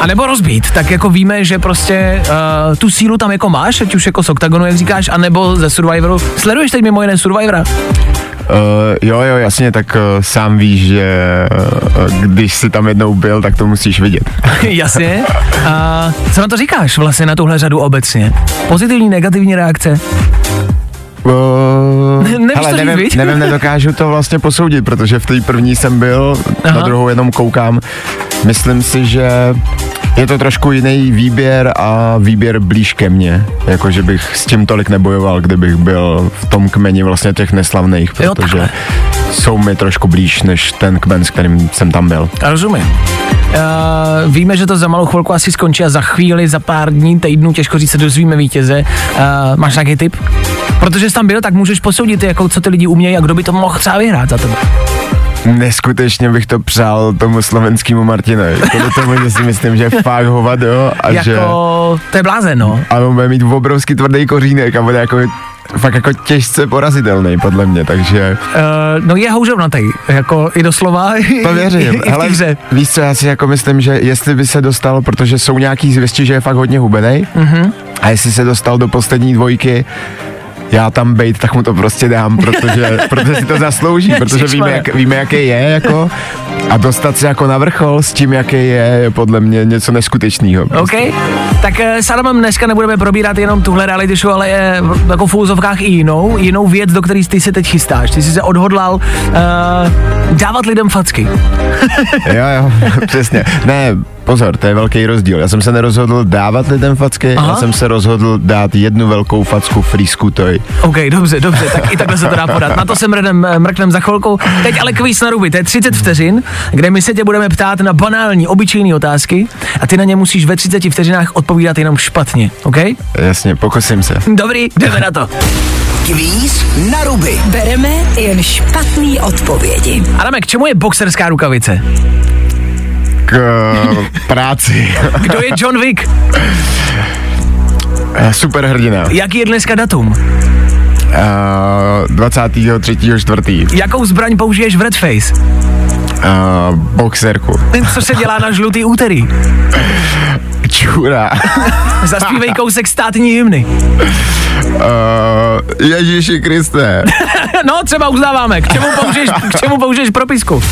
A nebo rozbít, tak jako víme, že prostě uh, tu sílu tam jako máš, ať už jako z Octagonu, jak říkáš, anebo ze Survivoru. Sleduješ teď mimo jiné Survivora? Uh, jo, jo, jasně, tak uh, sám víš, že uh, když jsi tam jednou byl, tak to musíš vidět. Jasně. A co na to říkáš vlastně na tuhle řadu obecně? Pozitivní, negativní reakce? Uh, Nevíš hele, to nevím, viď? nevím, nedokážu to vlastně posoudit, protože v té první jsem byl. Aha. na druhou jenom koukám. Myslím si, že je to trošku jiný výběr a výběr blíž ke mně. Jakože bych s tím tolik nebojoval, kdybych byl v tom kmeni vlastně těch neslavných, Jo, protože takhle. jsou mi trošku blíž než ten kmen, s kterým jsem tam byl. Rozumím. Uh, víme, že to za malou chvilku asi skončí a za chvíli, za pár dní, týdnů, těžko říct, se dozvíme vítěze. Uh, máš nějaký tip? Protože jsi tam byl, tak můžeš posoudit, jako, co ty lidi umějí a kdo by to mohl třeba vyhrát za tebe. Neskutečně bych to přál tomu slovenskému Martinovi. Kvůli tomu, že si myslím, že je fakt hovado a že... Jako, to je blázen, no. A on bude mít obrovský tvrdý kořínek a bude jako fakt jako těžce porazitelný, podle mě, takže... Uh, no je houževnatý, jako i doslova, To věřím. i, i Hele, hře. víš co, já si jako myslím, že jestli by se dostal, protože jsou nějaký zvěsti, že je fakt hodně hubenej, Mhm. a jestli se dostal do poslední dvojky, já tam bejt, tak mu to prostě dám, protože, protože si to zaslouží, protože víme, jak, víme, jaký je, jako, a dostat se jako na vrchol s tím, jaký je, je podle mě něco neskutečného. OK, tak eh, s Adamem dneska nebudeme probírat jenom tuhle reality show, ale je jako v úzovkách i jinou, jinou věc, do které ty se teď chystáš. Ty jsi se odhodlal uh, dávat lidem facky. Jo, jo, přesně. Ne, pozor, to je velký rozdíl. Já jsem se nerozhodl dávat lidem facky, Aha. já jsem se rozhodl dát jednu velkou facku frýsku toj. OK, dobře, dobře, tak i takhle se to dá podat. Na to se mrnem, mrknem za chvilku. Teď ale kvíz na ruby, to je 30 vteřin, kde my se tě budeme ptát na banální, obyčejné otázky a ty na ně musíš ve 30 vteřinách odpovídat jenom špatně, OK? Jasně, pokusím se. Dobrý, jdeme na to. Kvíz na ruby. Bereme jen špatný odpovědi. Adame, k čemu je boxerská rukavice? K eh, práci. Kdo je John Wick? Eh, Superhrdina. Jaký je dneska datum? Uh, 23. čtvrtý. Jakou zbraň použiješ v Redface? Uh, boxerku. Co se dělá na žlutý úterý? Čura. Zaspívej kousek státní hymny. Uh, Ježíši Kriste. No, třeba uznáváme. K čemu použiješ, k čemu použiješ propisku?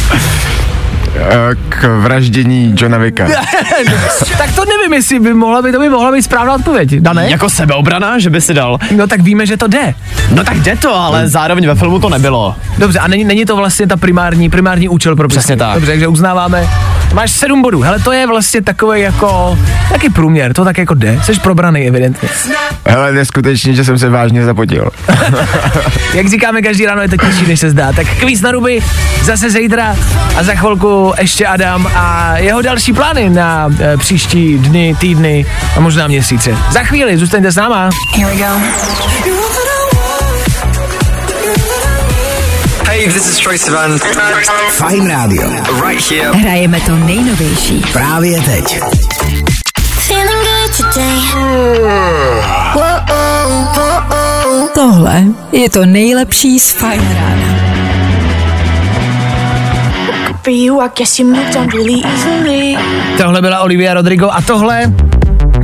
Uh, k vraždění Johna Wicka. tak to nevím, jestli by mohla být, to by mohla být správná odpověď. Dané? Jako sebeobrana, že by si dal. No tak víme, že to jde. No tak jde to, ale zároveň ve filmu to nebylo. Dobře, a není, není to vlastně ta primární, primární účel pro Přesně tak. Dobře, takže uznáváme. Máš sedm bodů. Hele, to je vlastně takový jako, taky průměr, to tak jako jde. Jsi probraný, evidentně. Hele, neskutečně, že jsem se vážně zapotil. Jak říkáme každý ráno, je to těžší, než se zdá. Tak kvíz na ruby, zase zítra a za chvilku ještě Adam a jeho další plány na e, příští dny, týdny a možná měsíce. Za chvíli, zůstaňte s náma. Here we go. Hey, this is Troy Sivan. Fine Radio. Right here. Hrajeme to nejnovější. Právě teď. Feeling good today. Whoa, whoa, Tohle je to nejlepší z Fine Rána. Tohle byla Olivia Rodrigo a tohle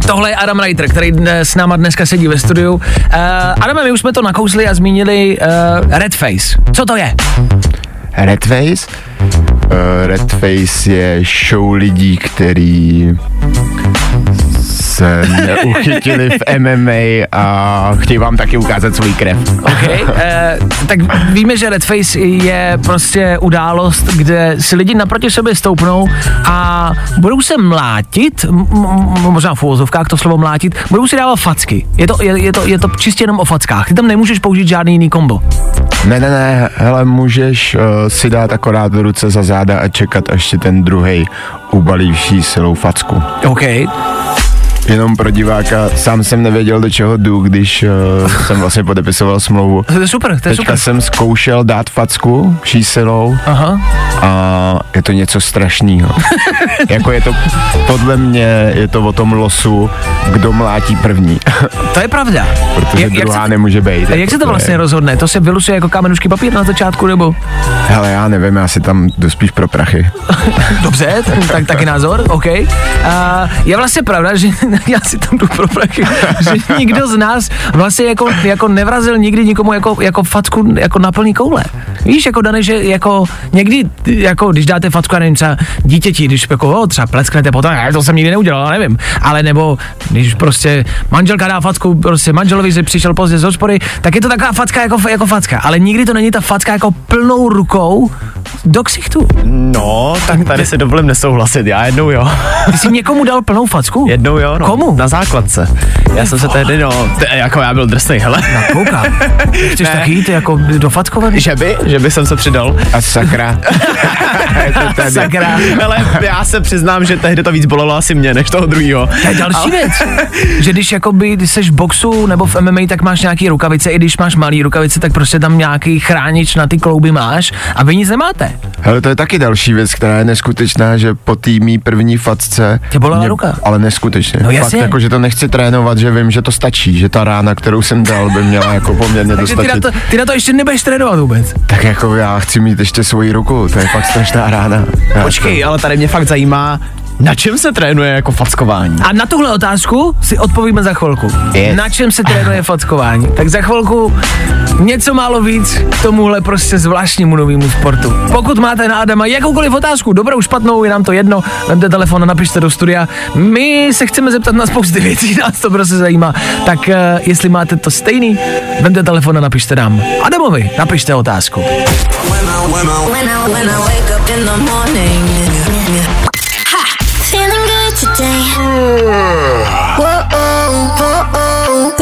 Tohle je Adam Reiter, který s náma dneska sedí ve studiu. Uh, Adame, my už jsme to nakousli a zmínili uh, Red Face. Co to je? Redface? Uh, Redface je show lidí, který se neuchytili v MMA a chtějí vám taky ukázat svůj krev. Okay. Eh, tak víme, že Red Face je prostě událost, kde si lidi naproti sobě stoupnou a budou se mlátit, m- m- možná v uvozovkách to slovo mlátit, budou si dávat facky. Je to, je, je, to, je to čistě jenom o fackách. Ty tam nemůžeš použít žádný jiný kombo. Ne, ne, ne, hele, můžeš uh, si dát akorát ruce za záda a čekat, až ti ten druhý ubalí vší silou facku. OK. Jenom pro diváka, sám jsem nevěděl, do čeho jdu, když uh, jsem vlastně podepisoval smlouvu. To je super, to je Teďka super. jsem zkoušel dát facku vší silou Aha. a je to něco strašného. jako je to, podle mě, je to o tom losu, kdo mlátí první. To je pravda. Protože Jak- jak druhá se- nemůže být. A jak se to je- vlastně rozhodne? To se vylusuje jako kamenušky papír na začátku, nebo? Hele, já nevím, já si tam jdu spíš pro prachy. Dobře, tak, taky názor, OK. Uh, je vlastně pravda, že já si tam jdu pro prachy, že nikdo z nás vlastně jako, jako nevrazil nikdy nikomu jako, jako facku jako na plný koule. Víš, jako Dane, že jako někdy, jako když dáte facku, nevím, třeba dítěti, když jako, o, třeba plecknete potom, já to jsem nikdy neudělal, nevím, ale nebo když prostě manželka dá facku, prostě manželovi, že přišel pozdě z hospody, tak je to taková facka jako, jako facka, ale nikdy to není ta facka jako plnou rukou do ksichtu. No, tak tady si dovolím nesouhlasit, já jednou jo. Ty jsi někomu dal plnou facku? Jednou jo, no. Komu? Na základce. Já jsem se tehdy, no, t- jako já byl drsnej, hele. Na koukám. Chceš Ne. tak jít jako do fackové? Že by, že by jsem se přidal. A sakra. Sakra. Ale já se přiznám, že tehdy to víc bolelo asi mě, než toho druhého. To je další věc, že když jakoby, když seš v boxu nebo v MMA, tak máš nějaký rukavice, i když máš malý rukavice, tak prostě tam nějaký chránič na ty klouby máš a vy nic nemáte. Hele, to je taky další věc, která je neskutečná, že po té mý první facce... Tě bolela ruka? Ale neskutečně. No Fakt jasně. jako, že to nechci trénovat, že vím, že to stačí, že ta rána, kterou jsem dal, by měla jako poměrně Takže ty na, to, ty na to ještě nebudeš trénovat vůbec. Tak jako já chci mít ještě svoji ruku, to je fakt strašná rána. Já Počkej, ale tady mě fakt zajímá, na čem se trénuje jako fackování? A na tuhle otázku si odpovíme za chvilku. Yes. Na čem se trénuje fackování? Tak za chvilku něco málo víc k tomuhle prostě zvláštnímu novému sportu. Pokud máte na Adama jakoukoliv otázku, dobrou, špatnou, je nám to jedno, vemte telefon a napište do studia. My se chceme zeptat na spousty věcí, nás to prostě zajímá. Tak uh, jestli máte to stejný, vemte telefon a napište nám. Adamovi, napište otázku. When I, when I, when I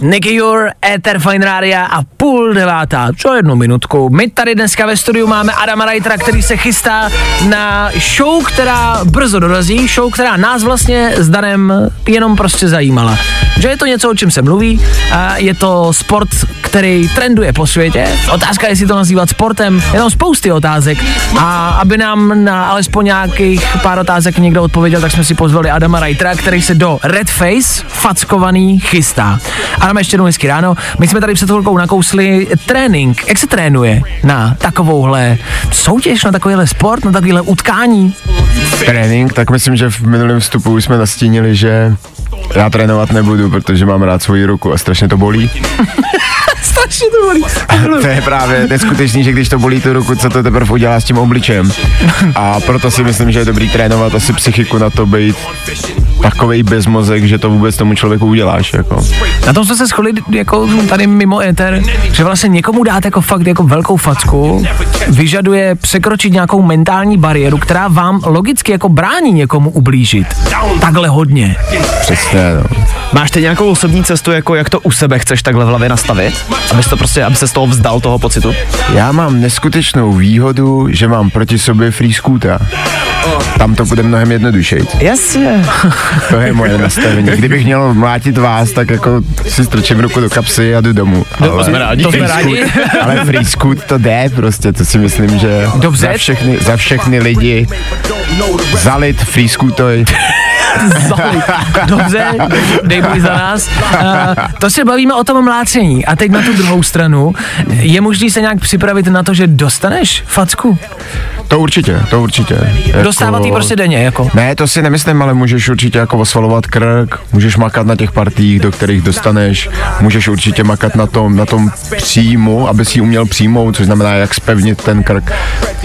Nicky Your, Ether Fine Rádia a půl devátá, co jednu minutku. My tady dneska ve studiu máme Adama Reitera, který se chystá na show, která brzo dorazí, show, která nás vlastně s Danem jenom prostě zajímala. Že je to něco, o čem se mluví, a je to sport, který trenduje po světě. Otázka je, jestli to nazývat sportem, je tam spousty otázek a aby nám na alespoň nějakých pár otázek někdo odpověděl, tak jsme si pozvali Adama Reitera, který se do Red Face fackovaný chystá. Adam, ještě jednou hezky ráno. My jsme tady před chvilkou nakousli trénink. Jak se trénuje na takovouhle soutěž, na takovýhle sport, na takovýhle utkání? Trénink, tak myslím, že v minulém vstupu už jsme nastínili, že já trénovat nebudu, protože mám rád svoji ruku a strašně to bolí. Strašně to bolí. To je právě neskutečný, že když to bolí tu ruku, co to teprve udělá s tím obličem. A proto si myslím, že je dobrý trénovat asi psychiku na to být takovej bezmozek, že to vůbec tomu člověku uděláš. Jako. Na tom jsme se shodli jako tady mimo éter, že vlastně někomu dát jako fakt jako velkou facku vyžaduje překročit nějakou mentální bariéru, která vám logicky jako brání někomu ublížit. Takhle hodně. Přesně, no. Máš ty nějakou osobní cestu, jako jak to u sebe chceš takhle v hlavě nastavit? Abys to prostě, aby se z toho vzdal toho pocitu? Já mám neskutečnou výhodu, že mám proti sobě free scooter. Tam to bude mnohem jednodušší. Jasně. To je moje nastavení. Kdybych měl mlátit vás, tak jako si strčím ruku do kapsy a jdu domů. to jsme rádi. To jsme rádi. ale free scoot to jde prostě, to si myslím, že Dobře. za všechny, za všechny lidi zalit free scootoj. Dobře, dej boj za nás. Uh, to se bavíme o tom mlácení. A teď na tu druhou stranu. Je možný se nějak připravit na to, že dostaneš facku? To určitě, to určitě. Jako... Dostávat ji prostě denně, jako. Ne, to si nemyslím, ale můžeš určitě jako osvalovat krk, můžeš makat na těch partích, do kterých dostaneš, můžeš určitě makat na tom, na tom příjmu, aby si uměl přijmout, což znamená, jak spevnit ten krk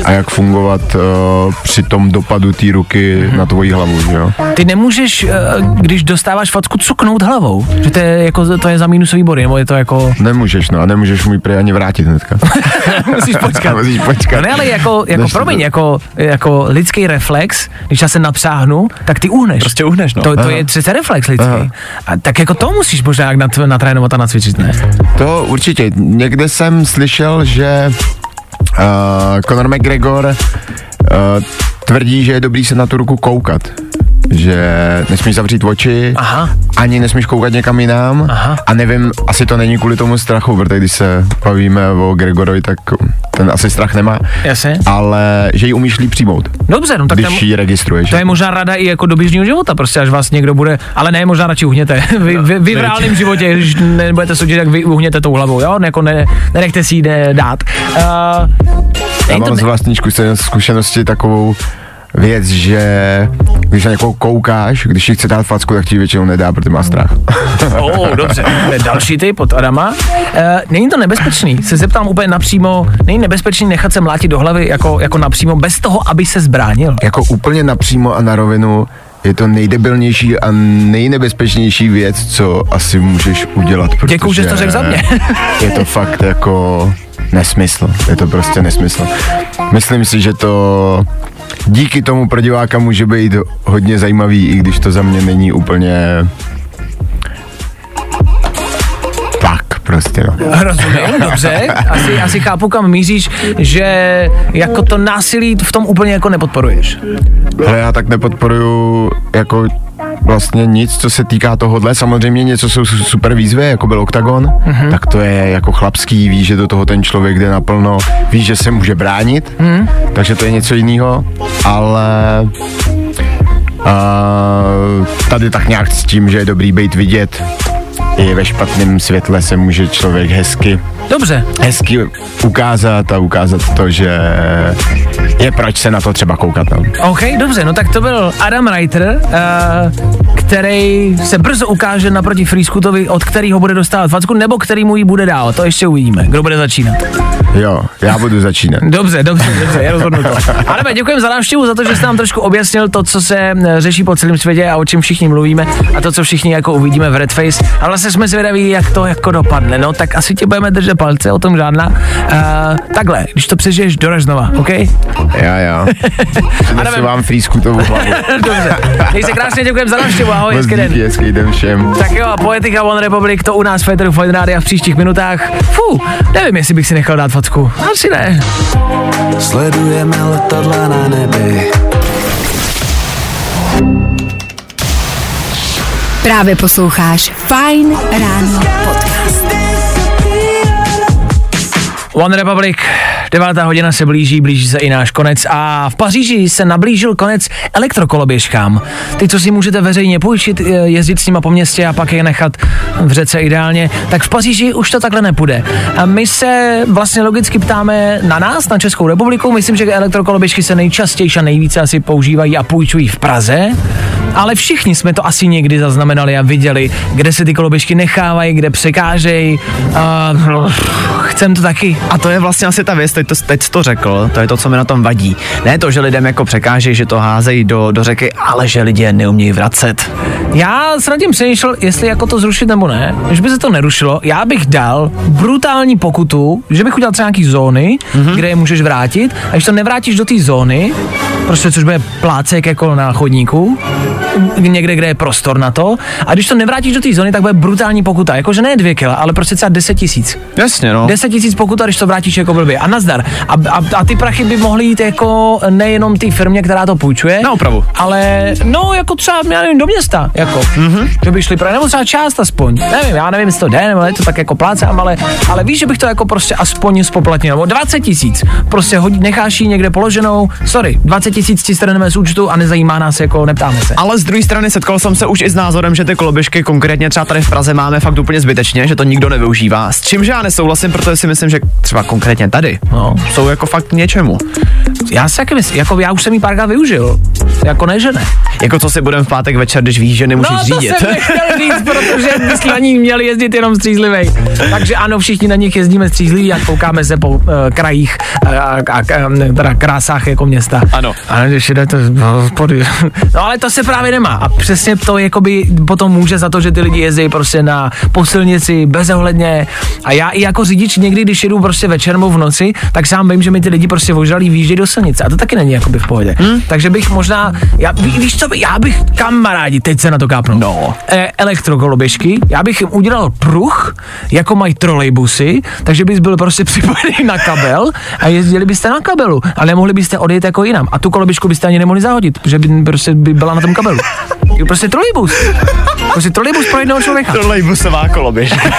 a jak fungovat uh, při tom dopadu té ruky na tvoji hlavu, že jo. Ty nemůžeš, eh, když dostáváš facku, cuknout hlavou. Že to je, jako, to je za minusový body, nebo je to jako... Nemůžeš, no a nemůžeš mu ji prý ani vrátit hnedka. Musíš počkat. Musíš počkat. No ne, ale jako, jako promiň, jako, jako lidský reflex, když já se napřáhnu, tak ty uhneš. Prostě uhneš, no. To, to Aha. je přece reflex lidský. Aha. A tak jako to musíš možná jak nat, natrénovat a nacvičit, ne? To určitě. Někde jsem slyšel, že uh, Conor McGregor uh, tvrdí, že je dobrý se na tu ruku koukat. Že nesmíš zavřít oči, Aha. ani nesmíš koukat někam jinam. Aha. A nevím, asi to není kvůli tomu strachu, protože když se bavíme o Gregorovi, tak ten asi strach nemá. Jasně. Ale že ji umíš líp přijmout, Dobře, no tak když tam, ji registruješ. to je možná rada i jako do běžného života, prostě až vás někdo bude, ale ne, možná radši uhněte. Vy, vy, vy v reálném životě, když nebudete soudit, tak vy uhněte tou hlavou, jo? Jako ne, nenechte si ji ne- dát. Uh, Já to mám z vlastní zkušen- zkušenosti takovou věc, že když na někoho koukáš, když ti chce dát facku, tak ti ji většinou nedá, protože má strach. Oh, dobře. Další typ od Adama. Uh, není to nebezpečný? Se zeptám úplně napřímo, není nebezpečný nechat se mlátit do hlavy jako, jako napřímo, bez toho, aby se zbránil? jako úplně napřímo a na rovinu je to nejdebilnější a nejnebezpečnější věc, co asi můžeš udělat. Děkuju, že jsi to řekl za mě. je to fakt jako nesmysl. Je to prostě nesmysl. Myslím si, že to díky tomu pro diváka může být hodně zajímavý, i když to za mě není úplně prostě, no. Rozumím, dobře. Asi, asi chápu, kam míříš, že jako to násilí v tom úplně jako nepodporuješ. Ale já tak nepodporuju jako vlastně nic, co se týká tohohle. Samozřejmě něco jsou su- super výzvy, jako byl OKTAGON, mm-hmm. tak to je jako chlapský, ví, že do toho ten člověk jde naplno, ví, že se může bránit, mm. takže to je něco jiného, ale uh, tady tak nějak s tím, že je dobrý být vidět, i ve špatném světle se může člověk hezky Dobře. hezky ukázat a ukázat to, že je proč se na to třeba koukat. No. OK, dobře, no tak to byl Adam Reiter, uh, který se brzo ukáže naproti Freescootovi, od kterého bude dostávat facku, nebo který mu ji bude dál. To ještě uvidíme. Kdo bude začínat? Jo, já budu začínat. Dobře, dobře, dobře, je rozhodnuto. Adame, děkujeme za návštěvu, za to, že jste nám trošku objasnil to, co se eh, řeší po celém světě a o čem všichni mluvíme a to, co všichni jako uvidíme v Red Face. A vlastně jsme zvědaví, jak to jako dopadne. No, tak asi ti budeme držet palce, o tom žádná. Uh, takhle, když to přežiješ, doraž znova, OK? Já, já. Přinesu vám frýskutovou hlavu. Dobře. Měj se krásně, děkujeme za návštěvu, ahoj, hezký den. díky, hezký den všem. Tak jo, Poetika One Republic, to u nás v Féteru Fine Rádia v příštích minutách. Fú, nevím, jestli bych si nechal dát facku. Asi ne. Sledujeme letadla na nebi. Právě posloucháš Fine Ráno podcast. One Republic, devátá hodina se blíží, blíží se i náš konec a v Paříži se nablížil konec elektrokoloběžkám. Ty, co si můžete veřejně půjčit, eh, jezdit s nima po městě a pak je nechat v řece ideálně, tak v Paříži už to takhle nepůjde. A my se vlastně logicky ptáme na nás, na Českou republiku. Myslím, že elektrokoloběžky se nejčastěji a nejvíce asi používají a půjčují v Praze. Ale všichni jsme to asi někdy zaznamenali a viděli, kde se ty koloběžky nechávají, kde překážejí. Uh, chcem to taky. A to je vlastně asi ta věc, teď to, teď to řekl, to je to, co mi na tom vadí. Ne to, že lidem jako překáží, že to házejí do, do řeky, ale že lidi je neumějí vracet. Já jsem nad tím přemýšlel, jestli jako to zrušit nebo ne. Když by se to nerušilo, já bych dal brutální pokutu, že bych udělal třeba nějaký zóny, mm-hmm. kde je můžeš vrátit. A když to nevrátíš do té zóny, prostě což bude plácek jako na chodníku, někde, kde je prostor na to. A když to nevrátíš do té zóny, tak bude brutální pokuta. Jakože ne dvě kila, ale prostě třeba 10 tisíc. Jasně, no. 10 tisíc pokuta, když to vrátíš jako blbě. A nazdar. A, a, a ty prachy by mohly jít jako nejenom té firmě, která to půjčuje. Na opravu. Ale no, jako třeba, já nevím, do města. Jako. Mm-hmm. Že by šli právě, nebo třeba část aspoň. Nevím, já nevím, jestli to jde, nebo je to tak jako plácám, ale, ale víš, že bych to jako prostě aspoň spoplatnil. Nebo 20 tisíc. Prostě hodí, necháš ji někde položenou. Sorry, 20 tisíc ti strneme z účtu a nezajímá nás, jako neptáme se. Ale z druhé strany setkal jsem se už i s názorem, že ty koloběžky konkrétně třeba tady v Praze máme fakt úplně zbytečně, že to nikdo nevyužívá. S čímž já nesouhlasím, protože si myslím, že třeba konkrétně tady No. jsou jako fakt k něčemu. Já si taky myslím, jako já už jsem ji párkrát využil. Jako ne, že ne. Jako co si budeme v pátek večer, když víš, že nemůžeš no, to řídit. jsem nechtěl říct, protože bychom na ní měli jezdit jenom střízlivej. Takže ano, všichni na nich jezdíme střízliví a koukáme se po uh, krajích uh, a, a, a teda krásách jako města. Ano. Ale když jde to no. No ale to se právě nemá. A přesně to jakoby potom může za to, že ty lidi jezdí prostě na posilnici bezohledně. A já i jako řidič někdy, když jedu prostě večer nebo v noci, tak sám vím, že mi ty lidi prostě ožralí výjíždějí do silnice. A to taky není jakoby v pohodě. Hmm? Takže bych možná, já, ví, víš co, já bych kamarádi, teď se na to kápnu. No. E, elektrokoloběžky, já bych jim udělal pruh, jako mají trolejbusy, takže bys byl prostě připojený na kabel a jezdili byste na kabelu a nemohli byste odjet jako jinam. A tu koloběžku byste ani nemohli zahodit, protože by prostě by byla na tom kabelu. Prostě trolejbus. Prostě trolejbus pro jednoho člověka. Trolejbusová koloběžka.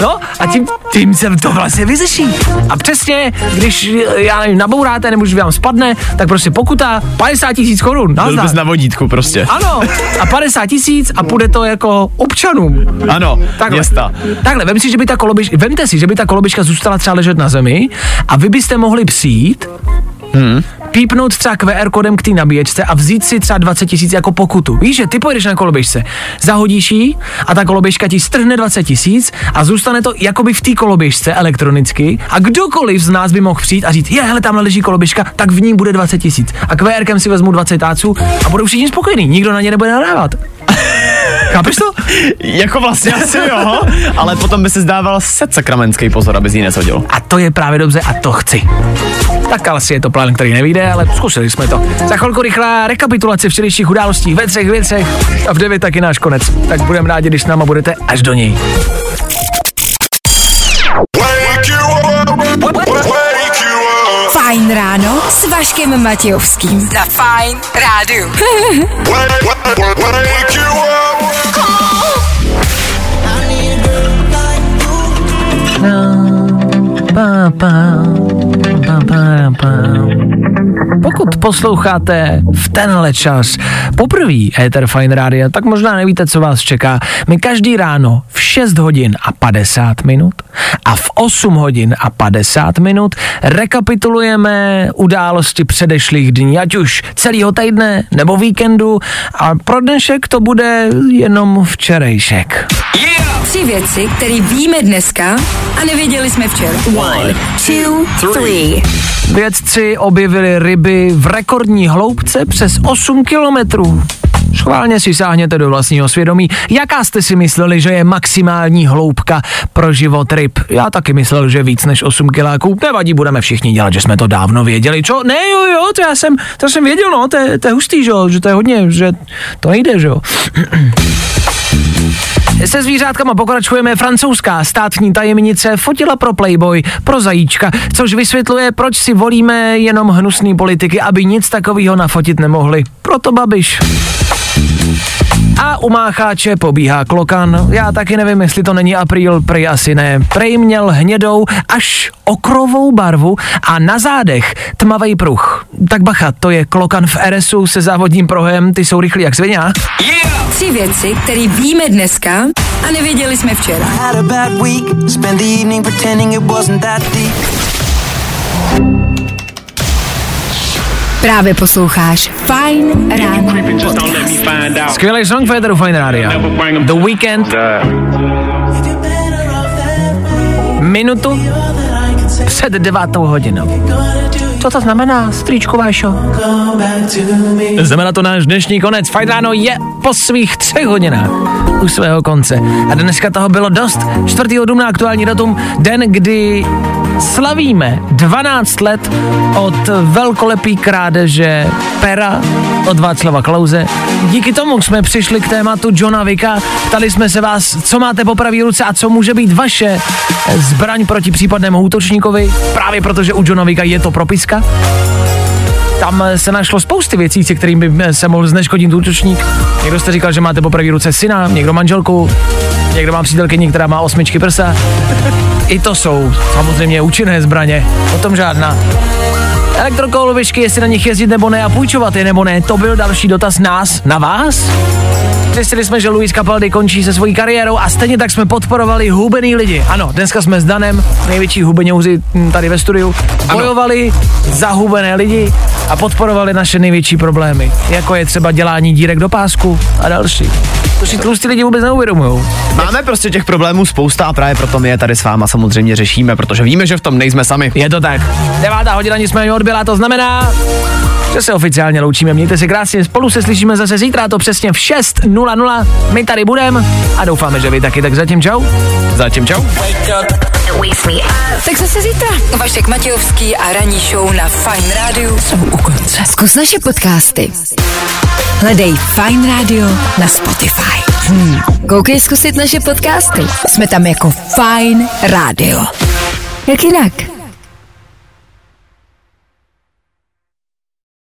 No a tím, tím se to vlastně vyřeší. A přesně, když, já nevím, nabouráte nebo když vám spadne, tak prostě pokuta 50 tisíc korun. Byl bys na vodítku prostě. Ano, a 50 tisíc a půjde to jako občanům. Ano, Takhle. města. Takhle, vem si, že by ta koloběžka, vemte si, že by ta koloběžka zůstala třeba ležet na zemi a vy byste mohli přijít, hmm. Pípnout třeba QR kodem k té nabíječce a vzít si třeba 20 tisíc jako pokutu. Víš, že ty pojedeš na koloběžce, zahodíš ji a ta koloběžka ti strhne 20 tisíc a zůstane to jakoby v té koloběžce elektronicky a kdokoliv z nás by mohl přijít a říct, je, hele, tam leží koloběžka, tak v ní bude 20 tisíc. A QRkem si vezmu 20 táců a budou všichni spokojení, nikdo na ně nebude nadávat. Chápeš to? Jako vlastně asi jo, ale potom by si zdával set sakramentský pozor, aby z ní neshodil. A to je právě dobře a to chci. Tak asi je to plán, který nevíde, ale zkusili jsme to. Za chvilku rychlá rekapitulace včerejších událostí ve třech věcech a v devět taky náš konec. Tak budeme rádi, když s náma budete až do něj. Fajn ráno s Vaškem Matějovským. Za Fajn rádu. Pa, pa, pa, pa, pa. Pokud posloucháte v tenhle čas poprvé Ether Fine Radio, tak možná nevíte, co vás čeká. My každý ráno v 6 hodin a 50 minut a v 8 hodin a 50 minut rekapitulujeme události předešlých dní, ať už celého týdne nebo víkendu a pro dnešek to bude jenom včerejšek. Tři věci, které víme dneska a nevěděli jsme včera. One, two, three. Vědci objevili ryby v rekordní hloubce přes 8 kilometrů. Schválně si sáhněte do vlastního svědomí. Jaká jste si mysleli, že je maximální hloubka pro život ryb? Já taky myslel, že víc než 8 kiláků. Nevadí, budeme všichni dělat, že jsme to dávno věděli. Co? Ne, jo, jo, to já jsem, to jsem věděl, no, to je, to je hustý, že že to je hodně, že to nejde, že jo. Se zvířátkama pokračujeme. Francouzská státní tajemnice fotila pro Playboy, pro zajíčka, což vysvětluje, proč si volíme jenom hnusný politiky, aby nic takového nafotit nemohli. Proto Babiš. A u mácháče pobíhá klokan. Já taky nevím, jestli to není apríl, prej asi ne. Prej měl hnědou až okrovou barvu a na zádech tmavý pruh. Tak bacha, to je klokan v RSu se závodním prohem, ty jsou rychlí jak svině. Tři věci, které víme dneska a nevěděli jsme včera. Právě posloucháš Fajn ráno podcast. Skvělý song Federu Fine Radio. The Weekend. Minutu před devátou hodinou. Co to znamená, strýčku Vášo? Znamená to náš dnešní konec. Fajn ráno je po svých třech hodinách u svého konce. A dneska toho bylo dost. 4. dubna aktuální datum, den, kdy slavíme 12 let od velkolepý krádeže pera od Václava Klauze. Díky tomu jsme přišli k tématu Johna Vicka. Ptali jsme se vás, co máte po pravý ruce a co může být vaše zbraň proti případnému útočníkovi. Právě protože u Johna Vicka je to propiska. Tam se našlo spousty věcí, se kterými by se mohl zneškodit útočník. Někdo jste říkal, že máte po pravý ruce syna, někdo manželku, někdo má přítelkyni, která má osmičky prsa. I to jsou samozřejmě účinné zbraně, o tom žádná. Elektrokolovičky, jestli na nich jezdit nebo ne a půjčovat je nebo ne, to byl další dotaz nás na vás. Zjistili jsme, že Luis Capaldi končí se svojí kariérou a stejně tak jsme podporovali hubený lidi. Ano, dneska jsme s Danem, největší hubeňouři hm, tady ve studiu, bojovali za hubené lidi a podporovali naše největší problémy, jako je třeba dělání dírek do pásku a další. To si tlustí lidi vůbec neuvědomují. Máme prostě těch problémů spousta a právě proto my je tady s váma samozřejmě řešíme, protože víme, že v tom nejsme sami. Je to tak. Devátá hodina nicméně odbyla, to znamená, že se oficiálně loučíme. Mějte se krásně, spolu se slyšíme zase zítra, to přesně v 6.00. My tady budeme a doufáme, že vy taky. Tak zatím čau. Zatím čau. Tak zase zítra. Vašek Matějovský a ranní show na Fajn rádiu jsou u konce. Zkus naše podcasty. Hledej Fajn Radio na Spotify. Hmm. Koukej zkusit naše podcasty. Jsme tam jako Fajn Radio. Jak jinak?